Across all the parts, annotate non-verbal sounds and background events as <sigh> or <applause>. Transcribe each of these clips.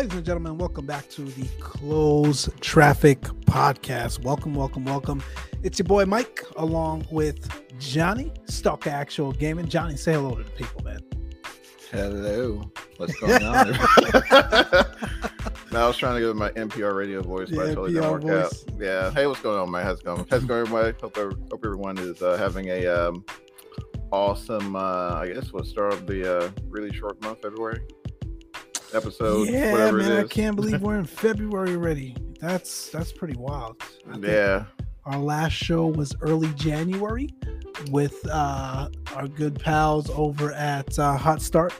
Ladies and gentlemen, welcome back to the Close Traffic Podcast. Welcome, welcome, welcome. It's your boy Mike along with Johnny, Stock Actual Gaming. Johnny, say hello to the people, man. Hello. What's going on? <laughs> <laughs> no, I was trying to get my NPR radio voice, but Yeah, I totally didn't work voice. out. Yeah. Hey, what's going on, man? How's it going? How's it going, everybody? Hope, hope everyone is uh, having a um, awesome, uh, I guess, what start of the uh, really short month, February episode, yeah, man, I can't believe we're in <laughs> February already. That's that's pretty wild. I Yeah. Our last show was early January with uh, our good pals over at uh, Hot Start.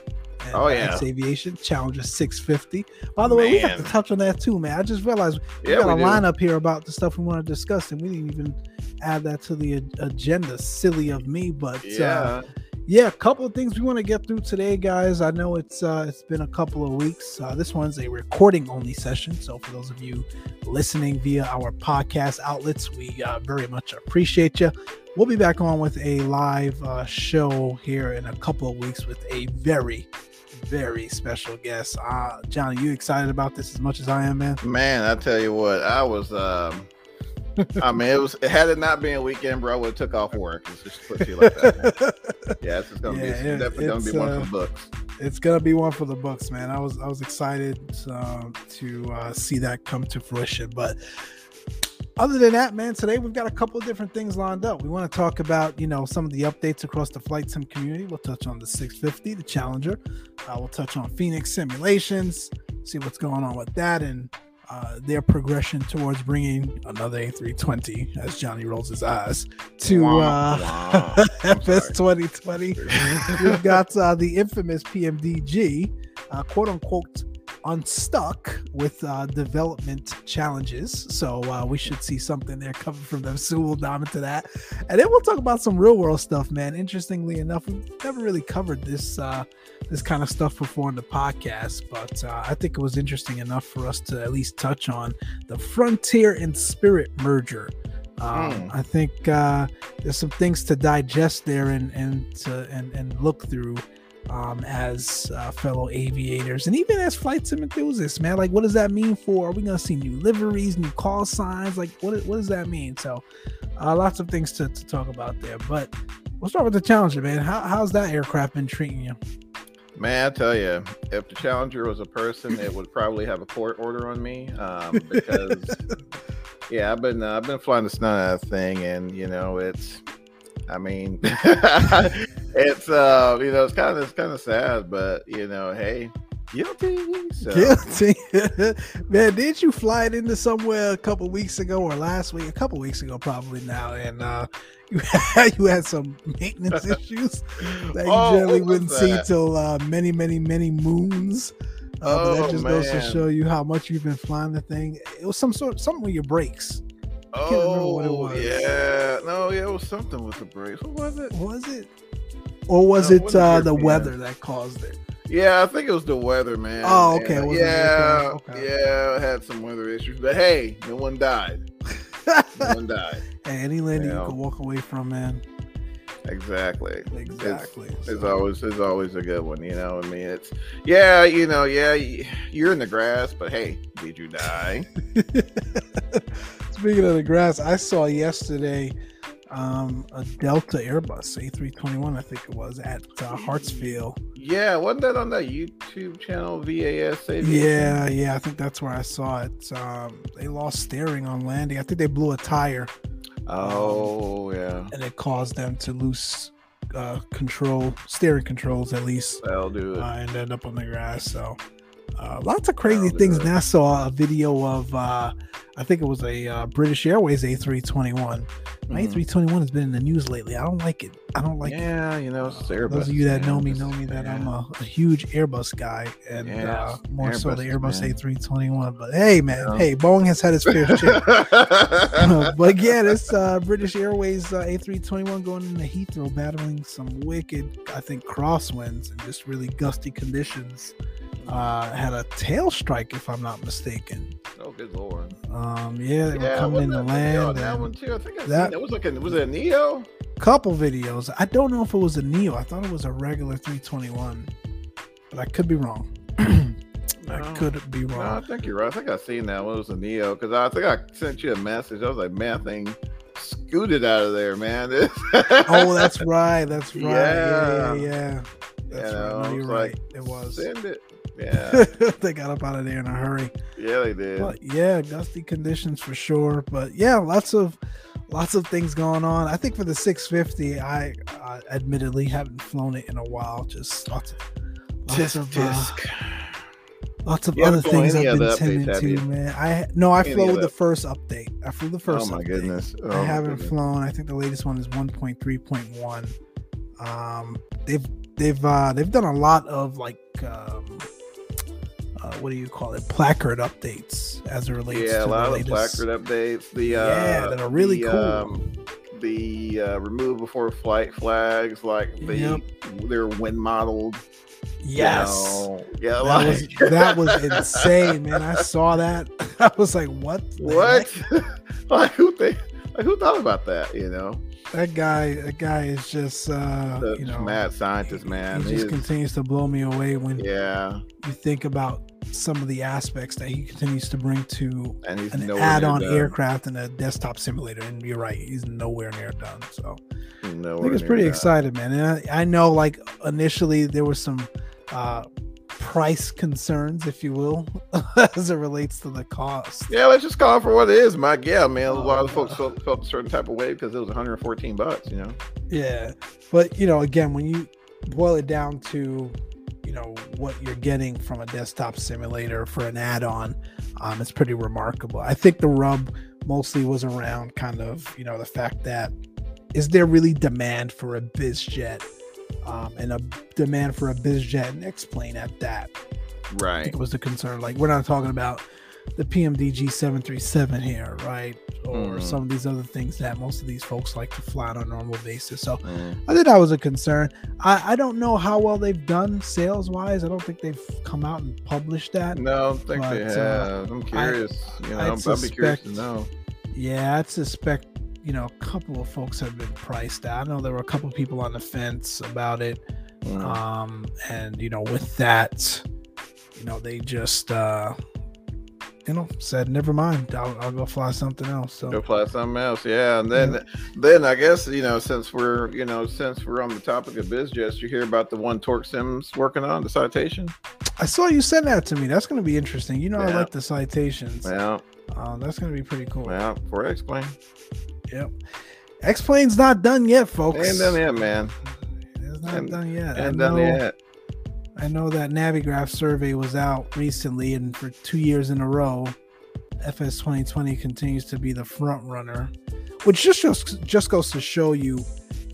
and Oh, yeah. X Aviation Challenger 650. By the way, we have to touch on that too, man. I just realized we Yeah, got we a do. lineup here about the stuff we want to discuss, and we didn't even add that to the agenda. Silly of me, but uh, Yeah. a couple of things we want to get through today, guys. I know it's uh, it's been a couple of weeks. Uh, this one's a recording only session, so for those of you listening via our podcast outlets, we uh, very much appreciate you. We'll be back on with a live uh, show here in a couple of weeks with a very, very special guest. Uh, Johnny, you excited about this as much as I am, man? Man, I tell you what, I was. um I mean, it was. Had it not been a weekend, bro, I would have took off work. Let's just put you like that. <laughs> Yeah, is gonna be Yeah, it's it- definitely gonna it's, be one uh, for the books. it's gonna be one for the books, man. I was I was excited um, to uh, see that come to fruition. But other than that, man, today we've got a couple of different things lined up. We want to talk about you know some of the updates across the flight sim community. We'll touch on the 650, the Challenger. Uh, we'll touch on Phoenix simulations, see what's going on with that, and uh, their progression towards bringing another A320, as Johnny rolls his eyes, to Wah, uh. <laughs> I'm FS sorry. 2020 <laughs> we've got uh, the infamous PMDG, uh, quote unquote, unstuck with uh, development challenges. So uh, we should see something there coming from them soon. We'll dive into that, and then we'll talk about some real world stuff, man. Interestingly enough, we've never really covered this uh, this kind of stuff before in the podcast, but uh, I think it was interesting enough for us to at least touch on the Frontier and Spirit merger. Um, Hmm. I think uh, there's some things to digest there and and to, and and look through um, as uh, fellow aviators and even as flight sim enthusiasts, man. Like, what does that mean for? Are we gonna see new liveries, new call signs? Like, what what does that mean? So, uh, lots of things to, to talk about there. But we'll start with the Challenger, man. How, how's that aircraft been treating you? Man, I tell you, if the Challenger was a person, it would probably have a court order on me um, because, <laughs> yeah, I've been uh, I've been flying the snot out of thing, and you know, it's, I mean, <laughs> it's uh, you know, it's kind of it's kind of sad, but you know, hey, guilty. So, Guilty, <laughs> man. Did you fly it into somewhere a couple weeks ago or last week? A couple weeks ago, probably now, and uh, <laughs> you had, you had some maintenance issues that you Oh, generally wouldn't see that? till uh, many, many, many moons. Uh, but that Oh, just goes to show you how much you've been flying the thing. It was some sort, something with your brakes. Can't remember what it Oh was. yeah, no, yeah, it was something with the brakes. What was it? Was it? Or was No, it uh, the weather that caused it? Yeah, I think it was the weather, man. Oh, okay, And, yeah, okay. yeah, it had some weather issues, but hey, no one died. <laughs> No one died. Hey, any landing Yeah. you can walk away from, man. Exactly. Exactly. It's, it's always it's always a good one, you know. I mean, it's yeah, you know, yeah, you're in the grass, but hey, did you die? <laughs> Speaking of the grass, I saw yesterday um, a Delta Airbus A321, I think it was, at uh, Hartsfield. Yeah, wasn't that on that YouTube channel VAS? Yeah, yeah, I think that's where I saw it. Um, they lost steering on landing. I think they blew a tire Oh yeah, and it caused them to lose uh, control, steering controls at least, that'll do it. uh, and end up on the grass. So uh, lots of crazy things. And I saw a video of, uh, I think it was a uh, British Airways A321. My Mhm. A321 has been in the news lately. I don't like it. I don't like it. yeah, you know, it's Uh, Airbus. Those of you that know me know me that I'm a, a huge Airbus guy, and uh, Yes, more so the Airbus man. A321. But hey, man, Yeah. hey, Boeing has had its fair share. <laughs> <laughs> but yeah, this uh, British Airways uh, A321 going into Heathrow, battling some wicked, I think, crosswinds and just really gusty conditions. Uh, had a tail strike, if I'm not mistaken. oh, good lord. Um, yeah, they were coming in wasn't to that video on land. that one too. I think I that- that it was like a was it a Neo? couple videos. I don't know if it was a Neo. I thought it was a regular 321, but I could be wrong. <clears throat> I No. could be wrong. No, I think you're right. I think I seen that one. It was a Neo because I think I sent you a message. I was like, man, thing scooted out of there, man. <laughs> oh, that's right. That's right. Yeah, yeah, Yeah. yeah. you know, right. No, you're right. like, It was. Send it. <laughs> Yeah, they got up out of there in a hurry. yeah, they did. But yeah, dusty conditions for sure. But yeah, lots of lots of things going on. I think for the 650, I uh, admittedly haven't flown it in a while. Just lots of lots of uh, lots of other things I've been updates, tending to, man. I no, I flew the first update. I flew the first. Oh my update. goodness. Oh, I haven't goodness. flown. I think the latest one is 1.3.1. Um, they've they've uh, they've done a lot of like um, uh, what do you call it? Placard updates as it relates Yeah, to a lot the of placard updates. The uh, Yeah, that are really the, cool. Um, the uh, remove before flight flags, like the Yep. they're wind modeled. you Yes. know. Yeah, That like was, <laughs> that was insane, man. I saw that. <laughs> I was like, "What? what? <laughs> like who think? Like who thought about that? You know, That guy, that guy is just, uh, you know, mad scientist he- man. He just He's- continues to blow me away when yeah, you think about some of the aspects that he continues to bring to and he's an add-on aircraft and a desktop simulator. And you're right, he's nowhere near done. So He's I think it's pretty done. excited, man. And I, I know, like initially, there was some uh, price concerns, if you will, <laughs> as it relates to the cost. Yeah, let's just call it for what it is, Mike. Yeah, man. A lot of Oh, folks felt, felt a certain type of way because it was 114 bucks. You know. Yeah, but you know, again, when you boil it down to, you know, what you're getting from a desktop simulator for an add-on, um, it's pretty remarkable. I think the rub mostly was around kind of, you know, the fact that is there really demand for a bizjet, um, and a demand for a bizjet and X-plane at that. Right. was the concern. Like we're not talking about the PMDG 737 here, right? Or Mhm. some of these other things that most of these folks like to fly on a normal basis. So Mm. I think that was a concern. I, I don't know how well they've done sales wise. I don't think they've come out and published that. No, I don't think they But, uh, have. I'm curious. you know, I'd I'd, be curious to know. Yeah, I'd suspect, you know, a couple of folks have been priced out. I know there were a couple of people on the fence about it. Mm. Um, and you know, with that, you know, they just uh you know, said never mind. I'll, I'll go fly something else. So Go fly something else, yeah. And then, then I guess you know, since we're you know, since we're on the topic of BizJets, you hear about the one Torque Sims working on the citation. I saw you send that to me. That's going to be interesting. You know, I like the citations. Yeah, Um, that's going to be pretty cool. yeah. For X plane. Yep. X Plane's not done yet, folks. ain't done yet, man. It's not Ain't- done yet. Ain't done yet. I know that Navigraph survey was out recently, and for two years in a row, FS 2020 continues to be the front runner, which just just, just goes to show you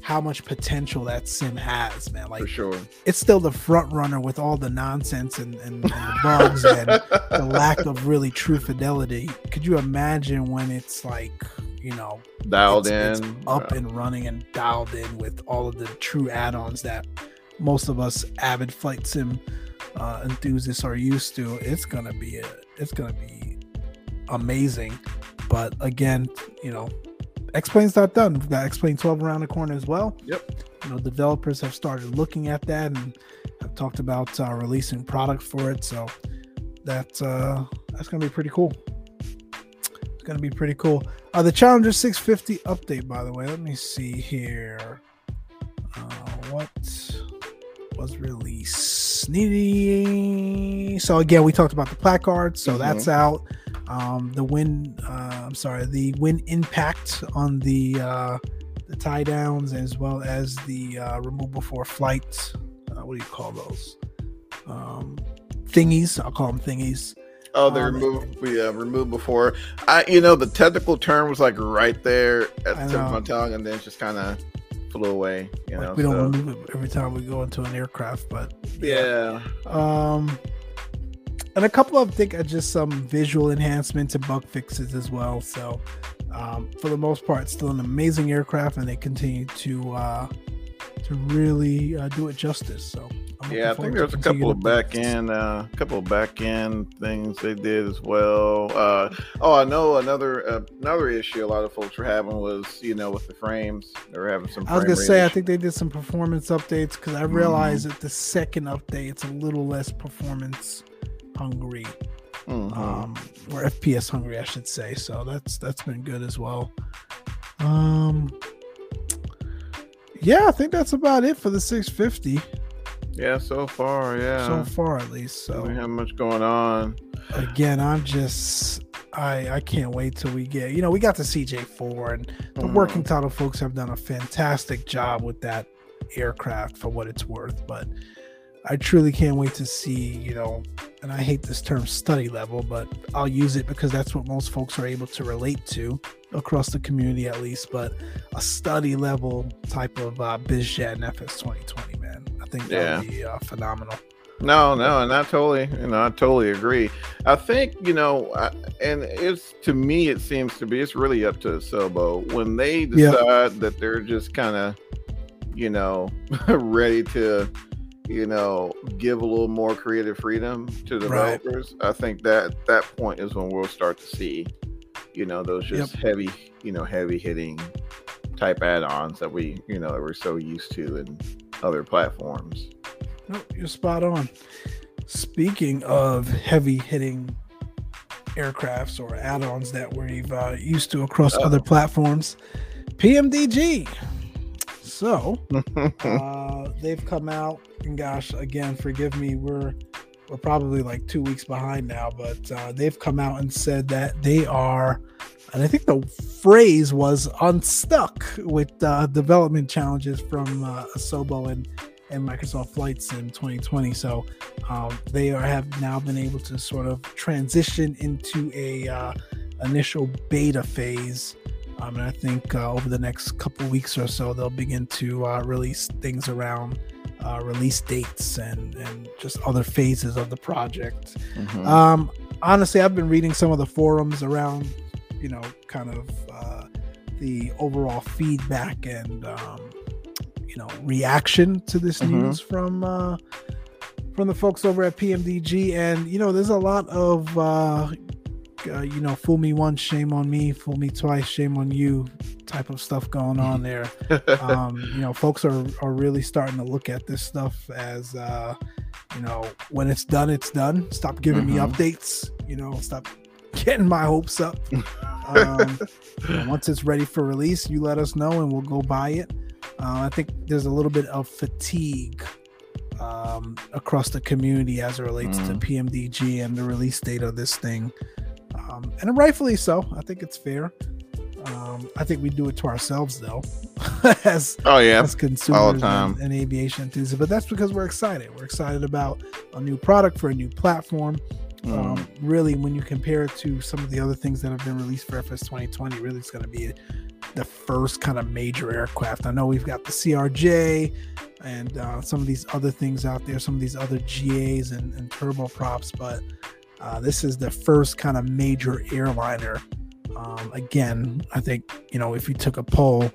how much potential that sim has, man. Like For sure. it's still the front runner with all the nonsense and, and, and the bugs and the <laughs> lack of really true fidelity. Could you imagine when it's like, you know, Dialed it's, in. it's up and running and dialed in with all of the true add-ons that most of us avid flight sim uh, enthusiasts are used to. It's gonna be a, it's gonna be amazing. But again, you know, X-Plane's not done. We've got X-Plane 12 around the corner as well. Yep. You know, developers have started looking at that and have talked about uh, releasing product for it. So that's uh, that's gonna be pretty cool. It's gonna be pretty cool. Uh, the Challenger 650 update, by the way. Let me see here. Uh, what was released? Needy. So again, we talked about the placard. So Mhm. that's out. Um, the wind. Uh, I'm sorry. The wind impact on the uh, the tie downs as well as the uh, remove before flight. Uh, what do you call those? Um, thingies. I'll call them thingies. Oh, they Um, removed yeah, removed before. I you know the technical term was like right there at the tip of my tongue, and then just kind of flew away. You Like know, we don't so, remove it every time we go into an aircraft, but yeah, Um, and a couple of I think are just some visual enhancements and bug fixes as well. So, um, for the most part, still an amazing aircraft, and they continue to uh, to really uh, do it justice. So, I'm yeah. I think there's a couple of back end, uh, couple of back end things they did as well. Uh, oh, I know another uh, another issue a lot of folks were having was you know with the frames, they were having some. I was gonna say I think they did some performance updates because I realized that the second update it's a little less performance hungry, Mhm. um, or FPS hungry, I should say. So that's that's been good as well. Um, yeah, I think that's about it for the 650 yeah, so far, yeah. so far, at least. So we have much going on. again, I'm just I I can't wait till we get you know we got the CJ4 and the Mhm. working title folks have done a fantastic job with that aircraft for what it's worth, but I truly can't wait to see you know, and I hate this term study level, but I'll use it because that's what most folks are able to relate to across the community at least. But a study level type of uh, BizJet FS 2020, man, I think that Yeah. would be uh, phenomenal. No, no, and I totally, you know, I totally agree. I think, you know, I, and it's to me, it seems to be it's really up to Asobo when they Yeah. decide that they're just kind of, you know, <laughs> ready to, you know, give a little more creative freedom to Right. developers. I think that that point is when we'll start to see, you know, those just heavy, you know, heavy hitting type add-ons that we, you know, that we're so used to in other platforms. No, you're spot on. Speaking of heavy hitting aircrafts or add ons that we've uh, used to across other platforms, PMDG. So uh, they've come out, and gosh, again, forgive me, we're we're probably like two weeks behind now, but uh, they've come out and said that they are, and I think the phrase was unstuck with uh, development challenges from uh, Asobo and and Microsoft Flight Sim 2020. So um, they are have now been able to sort of transition into a uh, initial beta phase. Um, and I think uh, over the next couple weeks or so, they'll begin to uh, release things around uh, release dates and and just other phases of the project. Mhm. Um, honestly, I've been reading some of the forums around, you know, kind of uh, the overall feedback and um, you know reaction to this Mhm. news from uh, from the folks over at PMDG, and you know, there's a lot of uh, you know, fool me once, shame on me, fool me twice, shame on you type of stuff going on there <laughs> um, you know, folks are, are really starting to look at this stuff as, uh, you know, when it's done, it's done. Stop giving me Mhm. updates. You know, stop getting my hopes up. <laughs> Um, you know, once it's ready for release, you let us know and we'll go buy it. Uh, I think there's a little bit of fatigue um, across the community as it relates to PMDG and the release date of this thing, um, and rightfully so. I think it's fair. Um, I think we do it to ourselves though, <laughs> as oh yeah, as consumers all the time. And, and aviation enthusiasts. But that's because we're excited. We're excited about a new product for a new platform. Mm. Um, really, when you compare it to some of the other things that have been released for FS 2020, really it's going to be the first kind of major aircraft. I know we've got the CRJ and uh, some of these other things out there, some of these other GAs and, and turboprops, but uh, this is the first kind of major airliner. Um, again, I think you know if you took a poll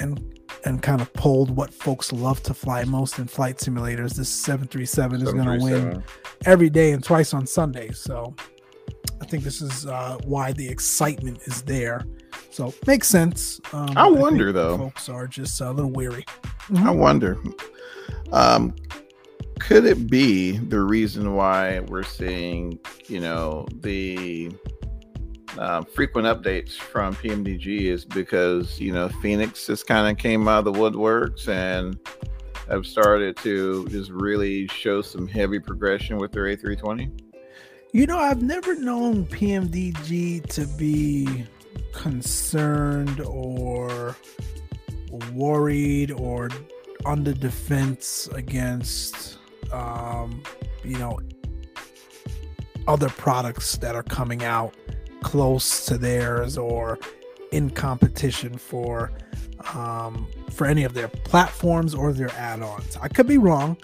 and and kind of polled what folks love to fly most in flight simulators, this 737 is going to win every day and twice on Sundays. So I think this is uh, why the excitement is there. So makes sense. Um, I think wonder, though. folks are just a little weary. I wonder, um, could it be the reason why we're seeing, you know, the uh, frequent updates from PMDG is because you know Phoenix just kind of came out of the woodworks and have started to just really show some heavy progression with their A320. You know, I've never known PMDG to be concerned or worried or on the defense against, um, you know, other products that are coming out close to theirs or in competition for um, for any of their platforms or their add-ons. I could be wrong.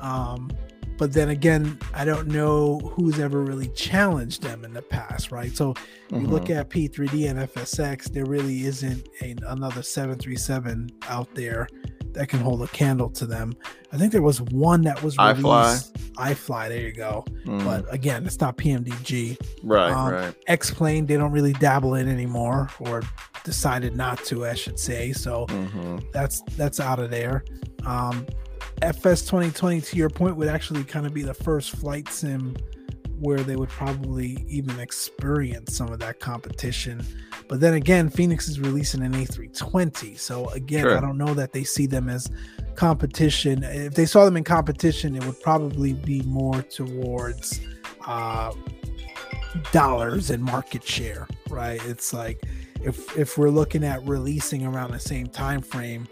Um, but then again, I don't know who's ever really challenged them in the past, right? So you look at P3D and FSX, there really isn't a, another 737 out there that can hold a candle to them. I think there was one that was released. iFly, there you go. Mm, But again, it's not PMDG. right, um, right. X Plane, they don't really dabble in anymore, or decided not to, I should say. So hmm that's that's out of there. Um, FS 2020, to your point, would actually kind of be the first flight sim where they would probably even experience some of that competition. But then again, Phoenix is releasing an A320. So again, sure. I don't know that they see them as competition. If they saw them in competition, it would probably be more towards uh, dollars and market share, right? It's like if if we're looking at releasing around the same time frame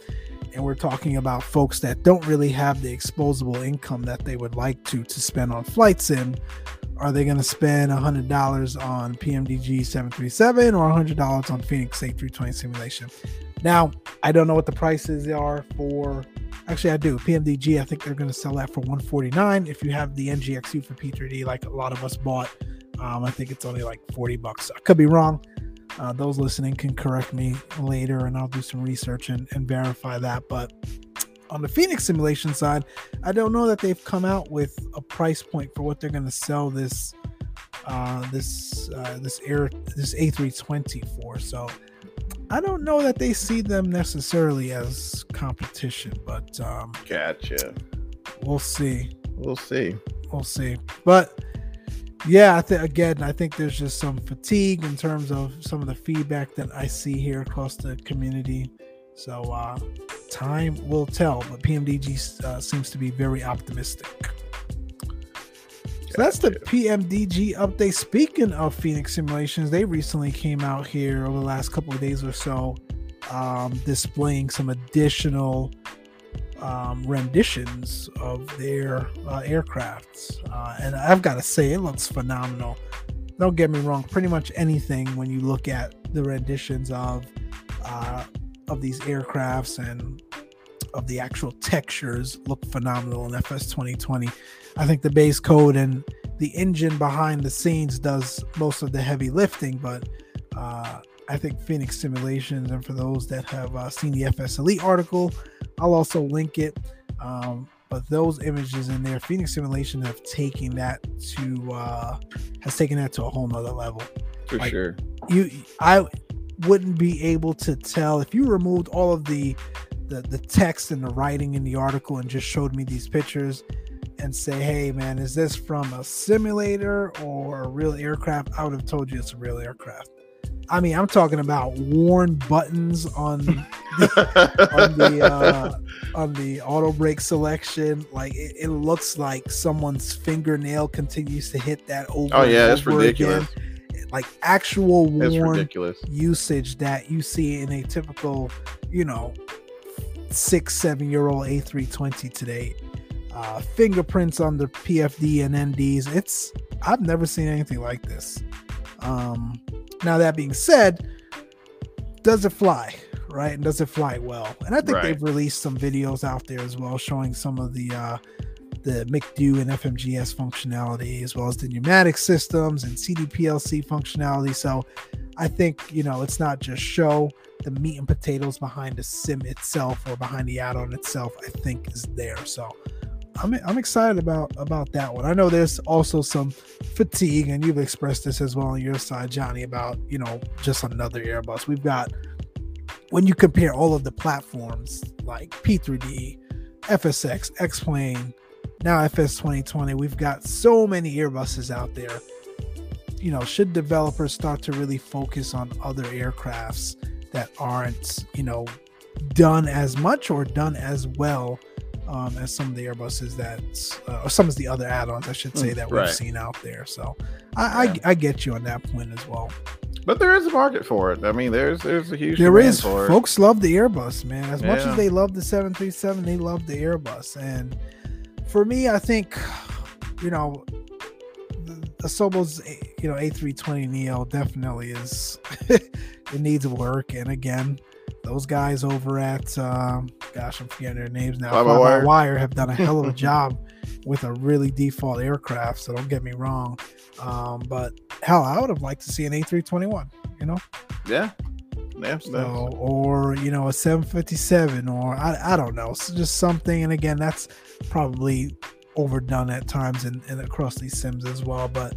and we're talking about folks that don't really have the exposable income that they would like to to spend on flight sim are they going to spend $100 on PMDG 737 or $100 on Phoenix A320 simulation? Now, I don't know what the prices are for. Actually, I do. PMDG, I think they're going to sell that for 149 If you have the NGXU for P3D, like a lot of us bought, um, I think it's only like 40 bucks. I could be wrong. Uh, those listening can correct me later, and I'll do some research and, and verify that. But on the Phoenix simulation side, I don't know that they've come out with a price point for what they're going to sell this uh, this uh, this air this A320 for. So I don't know that they see them necessarily as competition, but um, gotcha. We'll see. We'll see. We'll see. But yeah, I think again, I think there's just some fatigue in terms of some of the feedback that I see here across the community. So uh, time will tell, but PMDG uh, seems to be very optimistic. So that's the PMDG update. Speaking of Phoenix simulations, they recently came out here over the last couple of days or so, um, displaying some additional um, renditions of their uh, aircrafts. Uh, and I've got to say, it looks phenomenal. Don't get me wrong, pretty much anything when you look at the renditions of uh, of these aircrafts and of the actual textures look phenomenal in FS 2020. I think the base code and the engine behind the scenes does most of the heavy lifting, but uh, I think Phoenix Simulations, and for those that have uh, seen the FS Elite article, I'll also link it. Um, but those images in there, Phoenix Simulation have taken that to uh, has taken that to a whole nother level. For like, sure. You, I wouldn't be able to tell if you removed all of the, the the text and the writing in the article and just showed me these pictures and say, "Hey, man, is this from a simulator or a real aircraft?" I would have told you it's a real aircraft. I mean, I'm talking about worn buttons on the, <laughs> on the uh, on the auto brake selection. Like it, it, looks like someone's fingernail continues to hit that over. Oh yeah, it's ridiculous. Again like actual worn usage that you see in a typical, you know, six, seven year old A320 today. Uh, fingerprints on the PFD and NDs. It's I've never seen anything like this. Um, now that being said, does it fly? Right, and does it fly well? And I think right. they've released some videos out there as well, showing some of the uh, the MCDU and FMGS functionality, as well as the pneumatic systems and CPDLC functionality. So I think, you know, it's not just show the meat and potatoes behind the sim itself or behind the add-on itself, I think is there. So I'm, I'm excited about about that one. I know there's also some fatigue, and you've expressed this as well on your side, Johnny, about you know just another Airbus. We've got when you compare all of the platforms like P3D, FSX, X-Plane, now FS 2020, we've got so many Airbuses out there. You know, should developers start to really focus on other aircrafts that aren't, you know, done as much or done as well um, as some of the Airbuses that, uh, or some of the other add-ons, I should say, mm, that we've seen out there. So I, yeah. I, I get you on that point as well. But there is a market for it. I mean, there's there's a huge there is. Folks love the Airbus, man. As yeah. much as they love the 737, they love the Airbus, and for me, I think, you know, the, Asobo's, you know, A320 Neo definitely is, <laughs> it needs work. And again, those guys over at, um, gosh, I'm forgetting their names now. Fly by Wire. Wire have done a hell of a <laughs> job with a really default aircraft. So don't get me wrong. Um, but hell, I would have liked to see an A321, you know? Yeah. Yeah, so, or you know a 757 or I, I don't know so just something and again that's probably overdone at times and, and across these sims as well but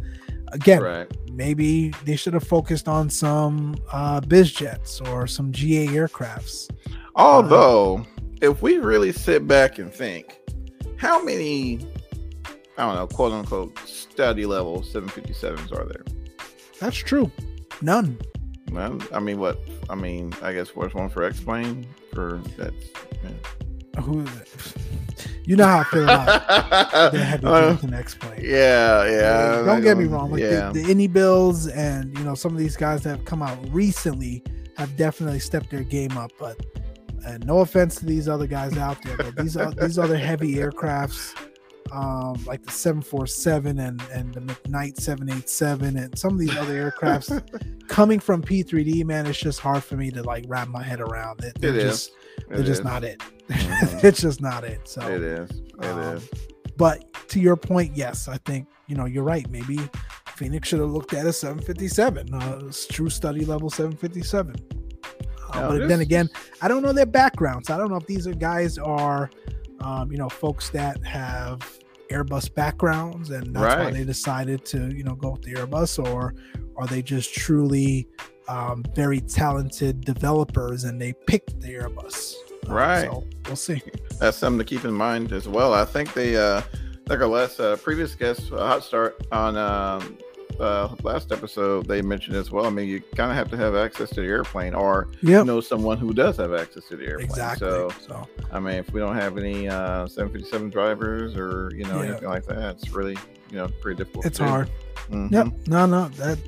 again right. maybe they should have focused on some uh biz jets or some ga aircrafts although uh, if we really sit back and think how many I don't know, quote unquote, study level 757s are there? That's true. None. Well, I mean, what? I mean, I guess what's one for X-Plane for that's. Yeah. Who? You know how I feel about <laughs> the heavy uh, and X-Plane. Yeah, yeah. Don't get me wrong. Like yeah. the, the bills and you know some of these guys that have come out recently have definitely stepped their game up. But and no offense to these other guys out there, but these are these other heavy aircrafts um, like the 747 and, and the Magknight 787 and some of these other aircrafts <laughs> coming from P3D, man, it's just hard for me to like wrap my head around it. They're it just, is. They're just not it. Mm-hmm. <laughs> it's just not it. So it is. It um, is. But to your point, yes, I think, you know, you're right. Maybe Phoenix should have looked at a 757, uh, true study level 757. Uh, but then again, I don't know their backgrounds. I don't know if these are guys are, um, you know, folks that have Airbus backgrounds, and that's right. why they decided to you know go with the Airbus, or are they just truly um, very talented developers and they picked the Airbus? Uh, right. So we'll see. That's something to keep in mind as well. I think they, uh, like our last uh, previous guest, uh, Hot Start on um, uh, last episode, they mentioned as well. I mean, you kind of have to have access to the airplane, or yep. know someone who does have access to the airplane. Exactly. So, so, I mean, if we don't have any uh, 757 drivers or you know yeah. anything like that, it's really you know pretty difficult. It's hard. Mm-hmm. Yep. No, no, that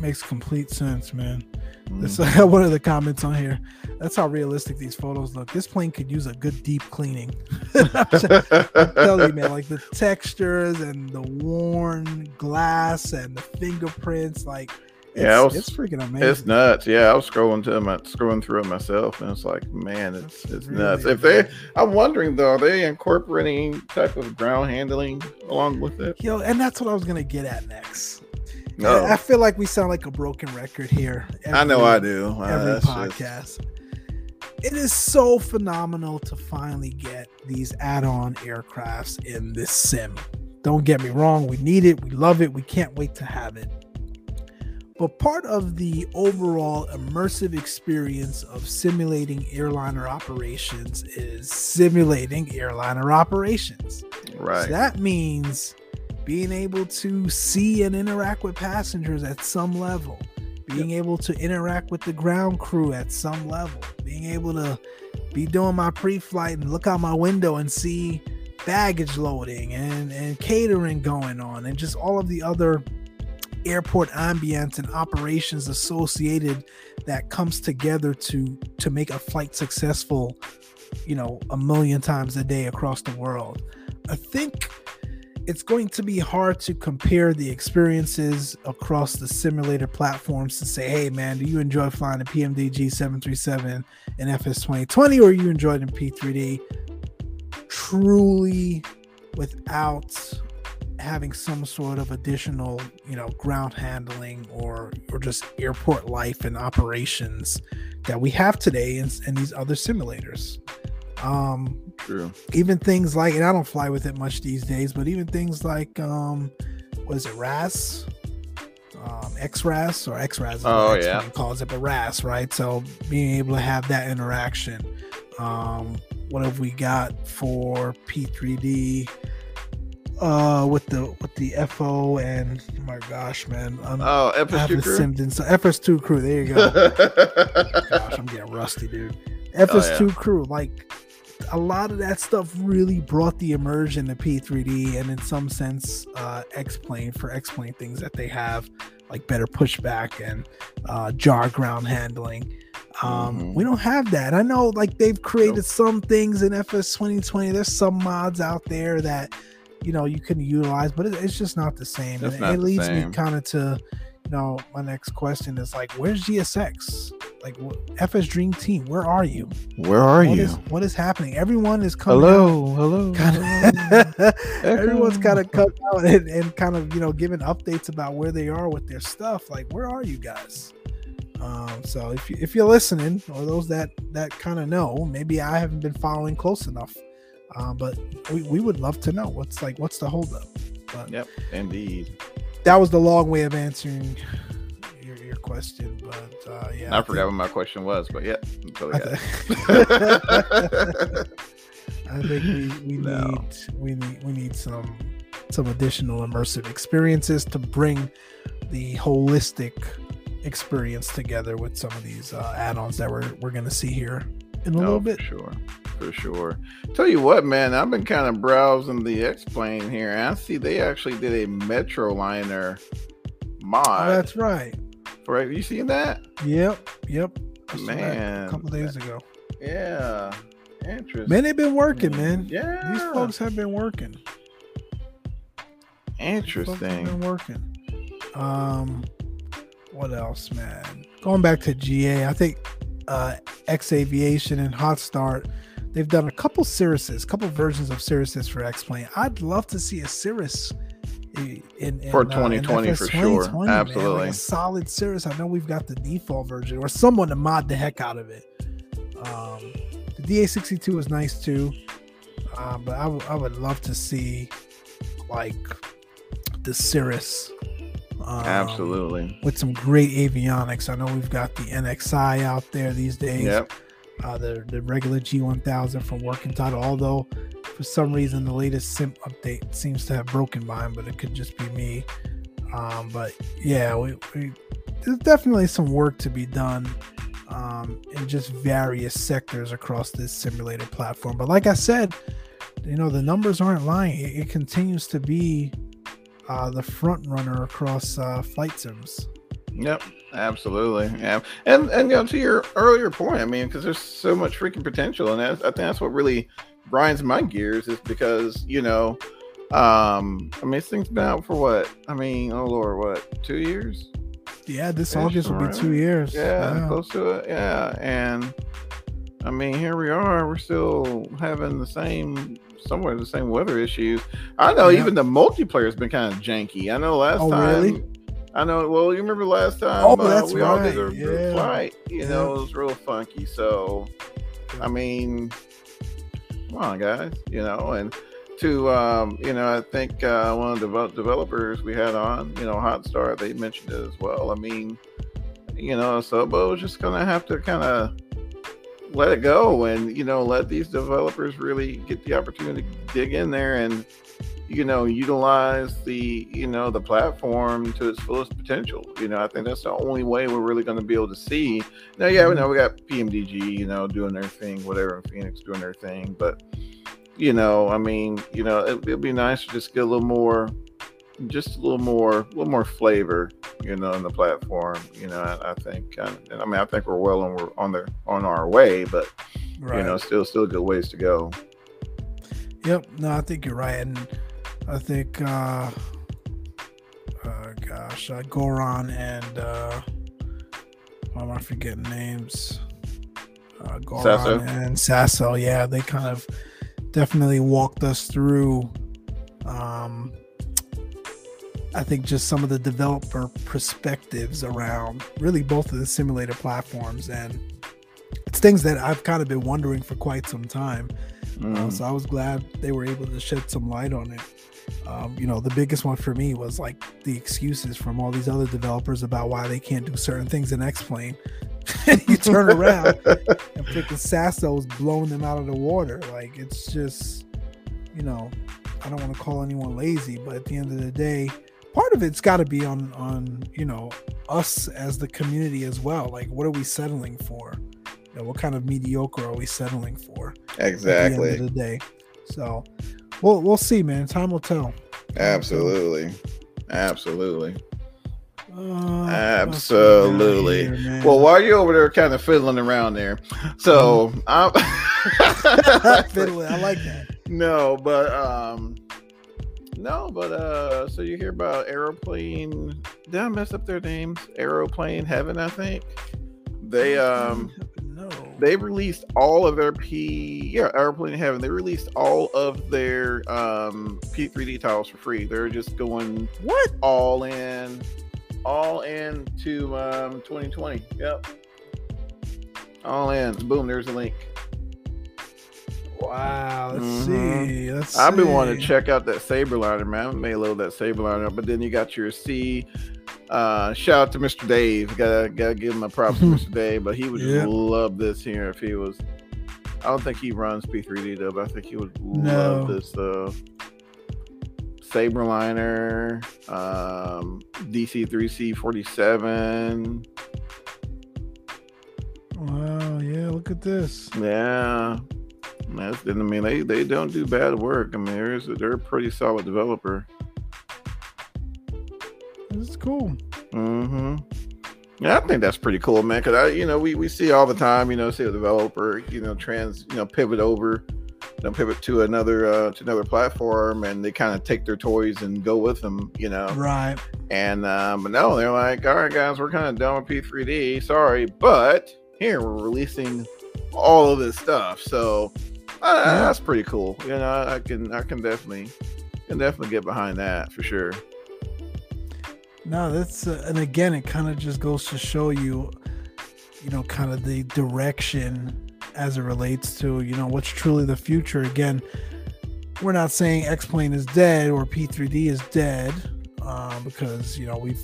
makes complete sense, man. Mm. This uh, one of the comments on here. That's how realistic these photos look. This plane could use a good deep cleaning. <laughs> Tell you, man, like the textures and the worn glass and the fingerprints, like it's, yeah, was, it's freaking amazing. It's nuts. Yeah, I was scrolling to my scrolling through it myself, and it's like, man, it's That's it's really nuts. If they, I'm wondering though, are they incorporating type of ground handling along with it? Yo, and that's what I was gonna get at next. No. I feel like we sound like a broken record here. Every, I know I do. Every uh, podcast. Just... It is so phenomenal to finally get these add-on aircrafts in this sim. Don't get me wrong, we need it, we love it, we can't wait to have it. But part of the overall immersive experience of simulating airliner operations is simulating airliner operations. Right. So that means being able to see and interact with passengers at some level, being yep. able to interact with the ground crew at some level, being able to be doing my pre-flight and look out my window and see baggage loading and, and catering going on and just all of the other airport ambience and operations associated that comes together to to make a flight successful you know a million times a day across the world i think it's going to be hard to compare the experiences across the simulator platforms to say, hey man, do you enjoy flying a PMDG 737 and FS 2020 or you enjoyed in P3D? Truly without having some sort of additional, you know, ground handling or or just airport life and operations that we have today in, in these other simulators. Um, True. Even things like, and I don't fly with it much these days, but even things like, um, what is it, RAS? Um, XRAS or XRAS. Oh yeah, calls it, but RAS, right? So being able to have that interaction. Um, what have we got for P3D? Uh, with the with the FO and oh my gosh, man. I'm, oh, FS2 crew. So FS2 crew. There you go. <laughs> gosh, I'm getting rusty, dude. FS2 oh, yeah. crew, like a lot of that stuff really brought the immersion to P3D and in some sense uh, X-Plane for X-Plane things that they have like better pushback and uh, jar ground handling. Um, mm-hmm. We don't have that. I know like they've created nope. some things in FS 2020. There's some mods out there that you know you can utilize, but it, it's just not the same. It, it leads me kind of to you know my next question is like, where's GSX? Like FS Dream Team, where are you? Where are what you? Is, what is happening? Everyone is coming. Hello, out, hello. <laughs> Kinda, <laughs> everyone's kind of come out and, and, kind of you know giving updates about where they are with their stuff. Like, where are you guys? Um, so if you, if you're listening, or those that that kind of know, maybe I haven't been following close enough. Uh, but we, we would love to know what's like what's the holdup. But yep, indeed. That was the long way of answering your question, but uh, yeah. I, I forgot think, what my question was, but yeah, totally I, <laughs> I think we, we <laughs> no. need we need we need some some additional immersive experiences to bring the holistic experience together with some of these uh, add-ons that we're we're gonna see here in a Oh, little for bit. sure, for sure. Tell you what, man, I've been kind of browsing the X Plane here, and I see they actually did a Metroliner Oh, mod. that's right. Right? You seen that? Yep, yep. Man, a couple days ago. Yeah, interesting. Man, they've been working, man. Yeah, These folks have been working. Interesting. been working. Um, what else, man? Going back to GA, I think uh, X Aviation and Hot Start, they've done a couple Cirruses, a couple versions of Cirruses for X Plane. I'd love to see a Cirrus in, in For in, uh, 2020 in for FS sure. 2020, man. Like Absolutely. a solid Cirrus. I know we've got the default version, or someone to mod the heck out of it. Um, the DA62 is nice too, uh, but I w- I would love to see like the Cirrus. Um, Absolutely. With some great avionics. I know we've got the NXI out there these days. Yep. Uh, the, the regular G1000 from Working Title, although for some reason the latest SIMP update seems to have broken mine, but it could just be me. Um, but yeah, we, we, there's definitely some work to be done um, in just various sectors across this simulator platform. But like I said, you know, the numbers aren't lying. It, it continues to be uh, the front runner across uh, flight sims. Yep. Absolutely. Yeah. And and you know, to your earlier point, I mean, because there's so much freaking potential, and I think that's what really grinds my gears is because you know, um, I mean, this thing's been out for what? I mean, oh lord, what? Two years? Yeah, this Ish, August will be two years. Yeah, close to it. Yeah, and I mean, here we are. We're still having the same, somewhere the same weather issues. I know Yeah. even the multiplayer has been kind of janky. I know last Oh, time. really? I know. Well, you remember last time? Oh, uh, that's we all did a yeah. flight. You Yeah. know, it was real funky. So, I mean, come on, guys. You know, and to um, you know, I think uh, one of the devel- developers we had on, you know, Hot Start, they mentioned it as well. I mean, you know, Asobo is just gonna have to kind of let it go and you know let these developers really get the opportunity to dig in there and you know utilize the you know the platform to its fullest potential you know i think that's the only way we're really going to be able to see now yeah we know we got pmdg you know doing their thing whatever and phoenix doing their thing but you know i mean you know it, it'd be nice to just get a little more just a little more a little more flavor you know in the platform you know i, I think uh, and i mean i think we're well on we're on the on our way but Right. you know still still good ways to go Yep. No, I think you're right, and I think, uh, uh gosh, uh, Goran and uh, why am I forgetting names? Uh, Goran Saso. and Saso. Yeah, they kind of definitely walked us through. Um, I think just some of the developer perspectives around really both of the simulator platforms, and it's things that I've kind of been wondering for quite some time. Uh, Mm. so I was glad they were able to shed some light on it. Um, you know, the biggest one for me was like the excuses from all these other developers about why they can't do certain things in X-Plane. <laughs> and you turn around and freaking Saso's blowing them out of the water. Like it's just, you know, I don't want to call anyone lazy, but at the end of the day, part of it's got to be on on you know us as the community as well. Like, what are we settling for? You know, what kind of mediocre are we settling for? at the exactly end of the day. So we'll we'll see, man. Time will tell. absolutely absolutely Uh, what else we got Absolutely. here, well while you're over there kind of fiddling around there so i'm <laughs> <laughs> Fiddling, I like that. no but um no but uh so you hear about aeroplane did i mess up their names aeroplane heaven i think they um. They released all of their P yeah Airplane in Heaven. They released all of their um P3D tiles for free. They're just going what? all in, all in to um 2020. Yep, all in. Boom. There's a link. Wow. Let's Mhm. see. Let's. I've been wanting to check out that saber liner, man. I may load that Sabreliner, up, but then you got your C. Uh, shout out to Mr. Dave. Gotta gotta give him a props to Mr. <laughs> Dave, but he would Yeah. love this here if he was. I don't think he runs P3D though, but I think he would No. love this uh Sabreliner, um, DC3C47. Wow, yeah, look at this. Yeah. That's, I mean, they, they don't do bad work. I mean, there's, they're a pretty solid developer. This is cool. Mm-hmm. Yeah, I think that's pretty cool, man. Because I, you know, we, we see all the time, you know, see a developer, you know, trans, you know, pivot over, you know, pivot to another uh, to another platform, and they kind of take their toys and go with them, you know. Right. And um, but no, they're like, all right, guys, we're kind of done with P3D. Sorry, but here we're releasing all of this stuff. So uh, Yeah. that's pretty cool. You know, I can I can definitely can definitely get behind that for sure. No, that's uh, and again, it kind of just goes to show you, you know, kind of the direction as it relates to you know what's truly the future. Again, we're not saying X Plane is dead or P3D is dead, uh, because you know we've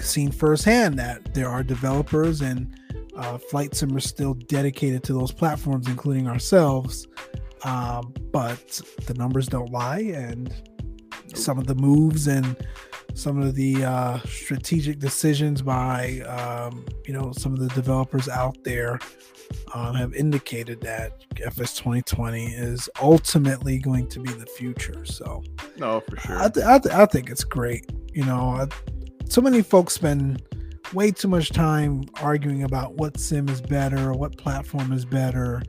seen firsthand that there are developers and uh, flight simmers still dedicated to those platforms, including ourselves. Um, but the numbers don't lie, and some of the moves and some of the uh, strategic decisions by um, you know some of the developers out there um, have indicated that FS 2020 is ultimately going to be the future. So No, for sure. I, th- I, th- I think it's great. You know, I, so many folks spend way too much time arguing about what sim is better or what platform is better.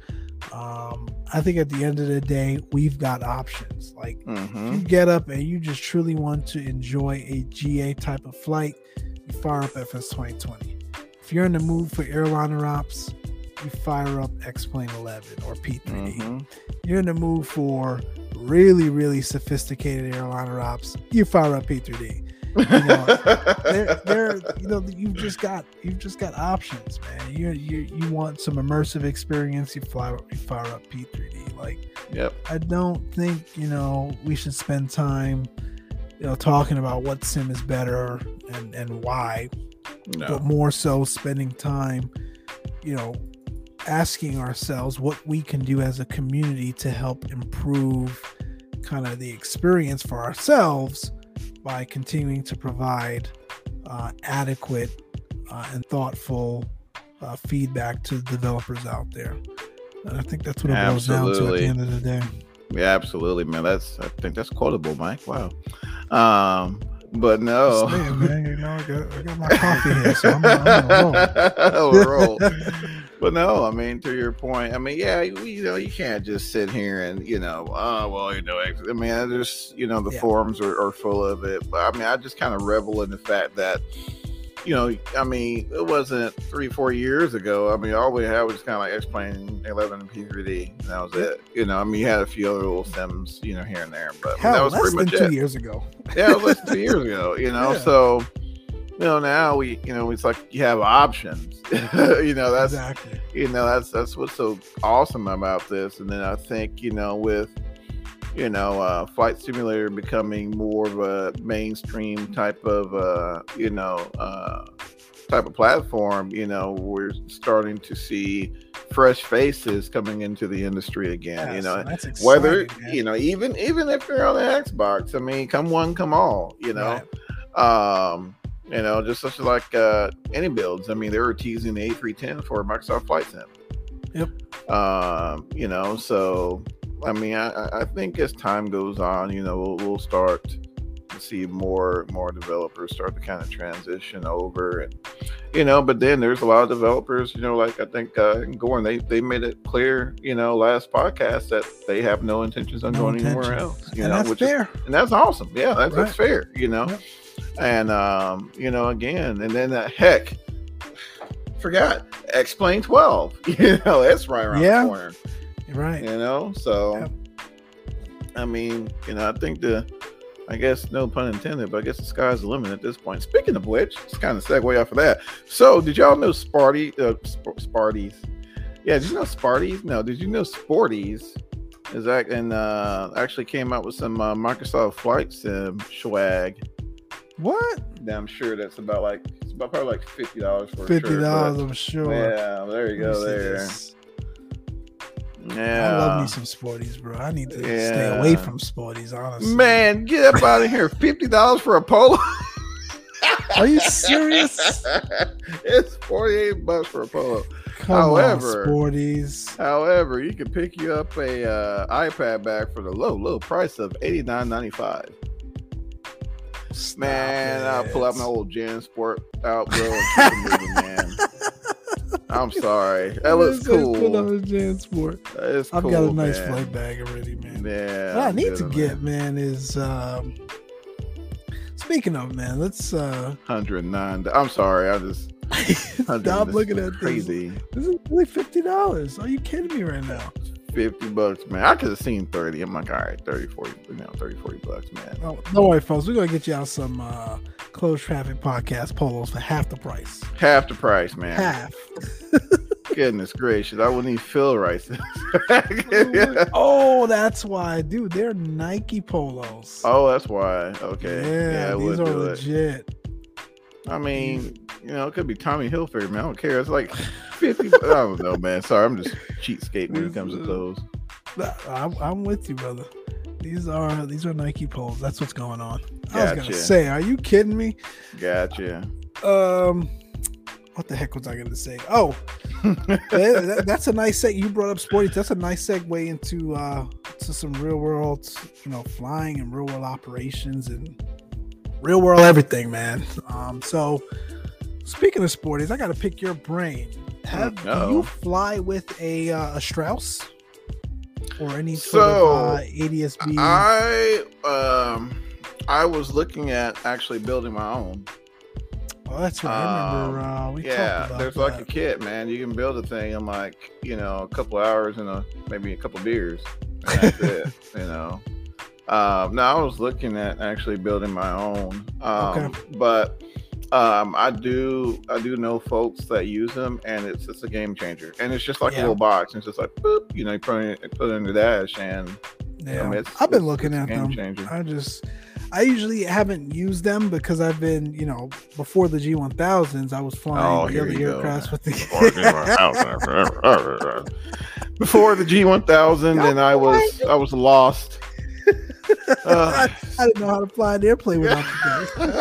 I think at the end of the day, we've got options. Like mm-hmm. you get up and you just truly want to enjoy a GA type of flight, you fire up FS 2020. If you're in the mood for airliner ops, you fire up X Plane 11 or P3D. Mm-hmm. You're in the mood for really, really sophisticated airliner ops, you fire up P3D. <laughs> They're, they're, you know, you've just got, you've just got options, man. You, you, you want some immersive experience, you fly, you fire up P3D. Like, yep. I don't think you know we should spend time, you know, talking about what sim is better and and why, No. but more so spending time, you know, asking ourselves what we can do as a community to help improve kind of the experience for ourselves by continuing to provide uh, adequate uh, and thoughtful uh, feedback to developers out there. And I think that's what it boils down to at the end of the day. Yeah, absolutely, man. That's I think that's quotable, Mike. Wow. Um, but no. Saying, man, you know, I got, I got my coffee here, so I'm, <laughs> roll. roll. <laughs> but no, I mean, to your point, I mean, yeah, you, you know, you can't just sit here and you know, oh well, you know, I mean, I just you know, the Yeah. forums are, are full of it. But I mean, I just kind of revel in the fact that. You know, I mean, it wasn't three, four years ago. I mean, all we had was kind of like X Plane 11 and P3D, and that was it. You know, I mean, you had a few other little sims, you know, here and there, but that Hell, was less pretty much two it years ago. yeah, it was less than two years ago, you know. Yeah. So, you know, now we, you know, it's like you have options. <laughs> you know, that's exactly. you know, that's that's what's so awesome about this. And then I think, you know, with you know, uh, flight simulator becoming more of a mainstream type of, uh, you know, uh, type of platform, you know, we're starting to see fresh faces coming into the industry again. you know, that's exciting, whether man. you know even even if you're on the xbox i mean come one come all you know Right. um you know just such like uh iniBuilds i mean they were teasing the a310 for microsoft flight sim Yep. um you know so i mean i I- think as time goes on you know we'll, we'll start to see more more developers start to kind of transition over and you know but then there's a lot of developers you know like i think uh Goran, they they made it clear you know last podcast that they have no intentions on No going anywhere else you and know that's which is fair. and that's awesome yeah that's, that's fair you know Yep. and um you know again and then uh, heck forgot X Plane 12 <laughs> you know that's right around Yeah. the corner right. you know so Yep. i mean you know i think the i guess no pun intended but i guess the sky's the limit at this point speaking of which it's kind of segue off of that so did y'all know sparty uh, Sp- sparties yeah did you know sparties no did you know Sporty's is that and uh actually came out with some uh, microsoft flight sim swag What? that i'm sure that's about like it's about probably like $50 for a Fifty dollars, I'm sure. yeah there you go there this. Yeah. I love me some Sporty's, bro. I need to stay away from Sporty's, honestly. Man, get up out of here. Fifty dollars for a polo. Are you serious? <laughs> it's forty-eight bucks for a polo. Come However- on, Sporty's. However, you can pick you up a uh, iPad back for the low, low price of eighty-nine ninety-five. Stop Man, I'll pull out my it. old JanSport out, bro, and <laughs> keep moving, man. I'm sorry. <laughs> That looks says Put cool. on a JanSport. It's I've got a nice man. flight bag already, man. Yeah. what I need to get, that. man, is um speaking of man, let's uh 109. I'm sorry. I just <laughs> stop looking is at this. crazy. This is only fifty dollars. Are you kidding me right now? 50 bucks, man. I could have seen 30. I'm like, all right, 30, 40, you know, 30, 40 bucks, man. Oh, don't worry, folks. We're gonna get you out some uh closed traffic podcast polos for half the price. Half the price, man. Half. <laughs> Goodness gracious. I wouldn't even feel right. <laughs> oh, that's why, dude. They're Nike polos. Oh, that's why. Okay. yeah, Yeah, these are do it. I mean, you know, it could be Tommy Hilfiger, man. I don't care. It's like <laughs> 50. I don't know, man. Sorry, I'm just cheapskate when it comes to clothes. I'm, I'm with you, brother. These are these are Nike poles. That's what's going on. I was gonna say, are you kidding me? Gotcha. Um, what the heck was I gonna say? Oh, <laughs> that- that- that's a nice seg. You brought up sporty. That's a nice segue into uh to some real world, you know, flying and real world operations and real world everything, man. Um, so speaking of Sporty's, I got to pick your brain. Have do Uh-oh. you fly with a uh, a Stratus or any sort So, of uh, ADSB? I um I was looking at actually building my own. oh, that's right. I remember uh, we yeah, there's that. like a kit, man. You can build a thing in like you know a couple hours and a maybe a couple beers. And that's <laughs> it. You know. Um, now I was looking at actually building my own. Um, Okay. But um, I do I do know folks that use them, and it's it's a game changer. And it's just like Yeah. a little box. And it's just like boop, you know, you put it put it in the dash, and yeah, mean, it's- I've been looking at game them. changer. I just, I usually haven't used them because I've been, you know, before the G1000s, I was flying Oh, the other aircrafts with the. before <laughs> <laughs> the G1000, and I was I was lost. Uh, I didn't know how to fly an airplane without <laughs> the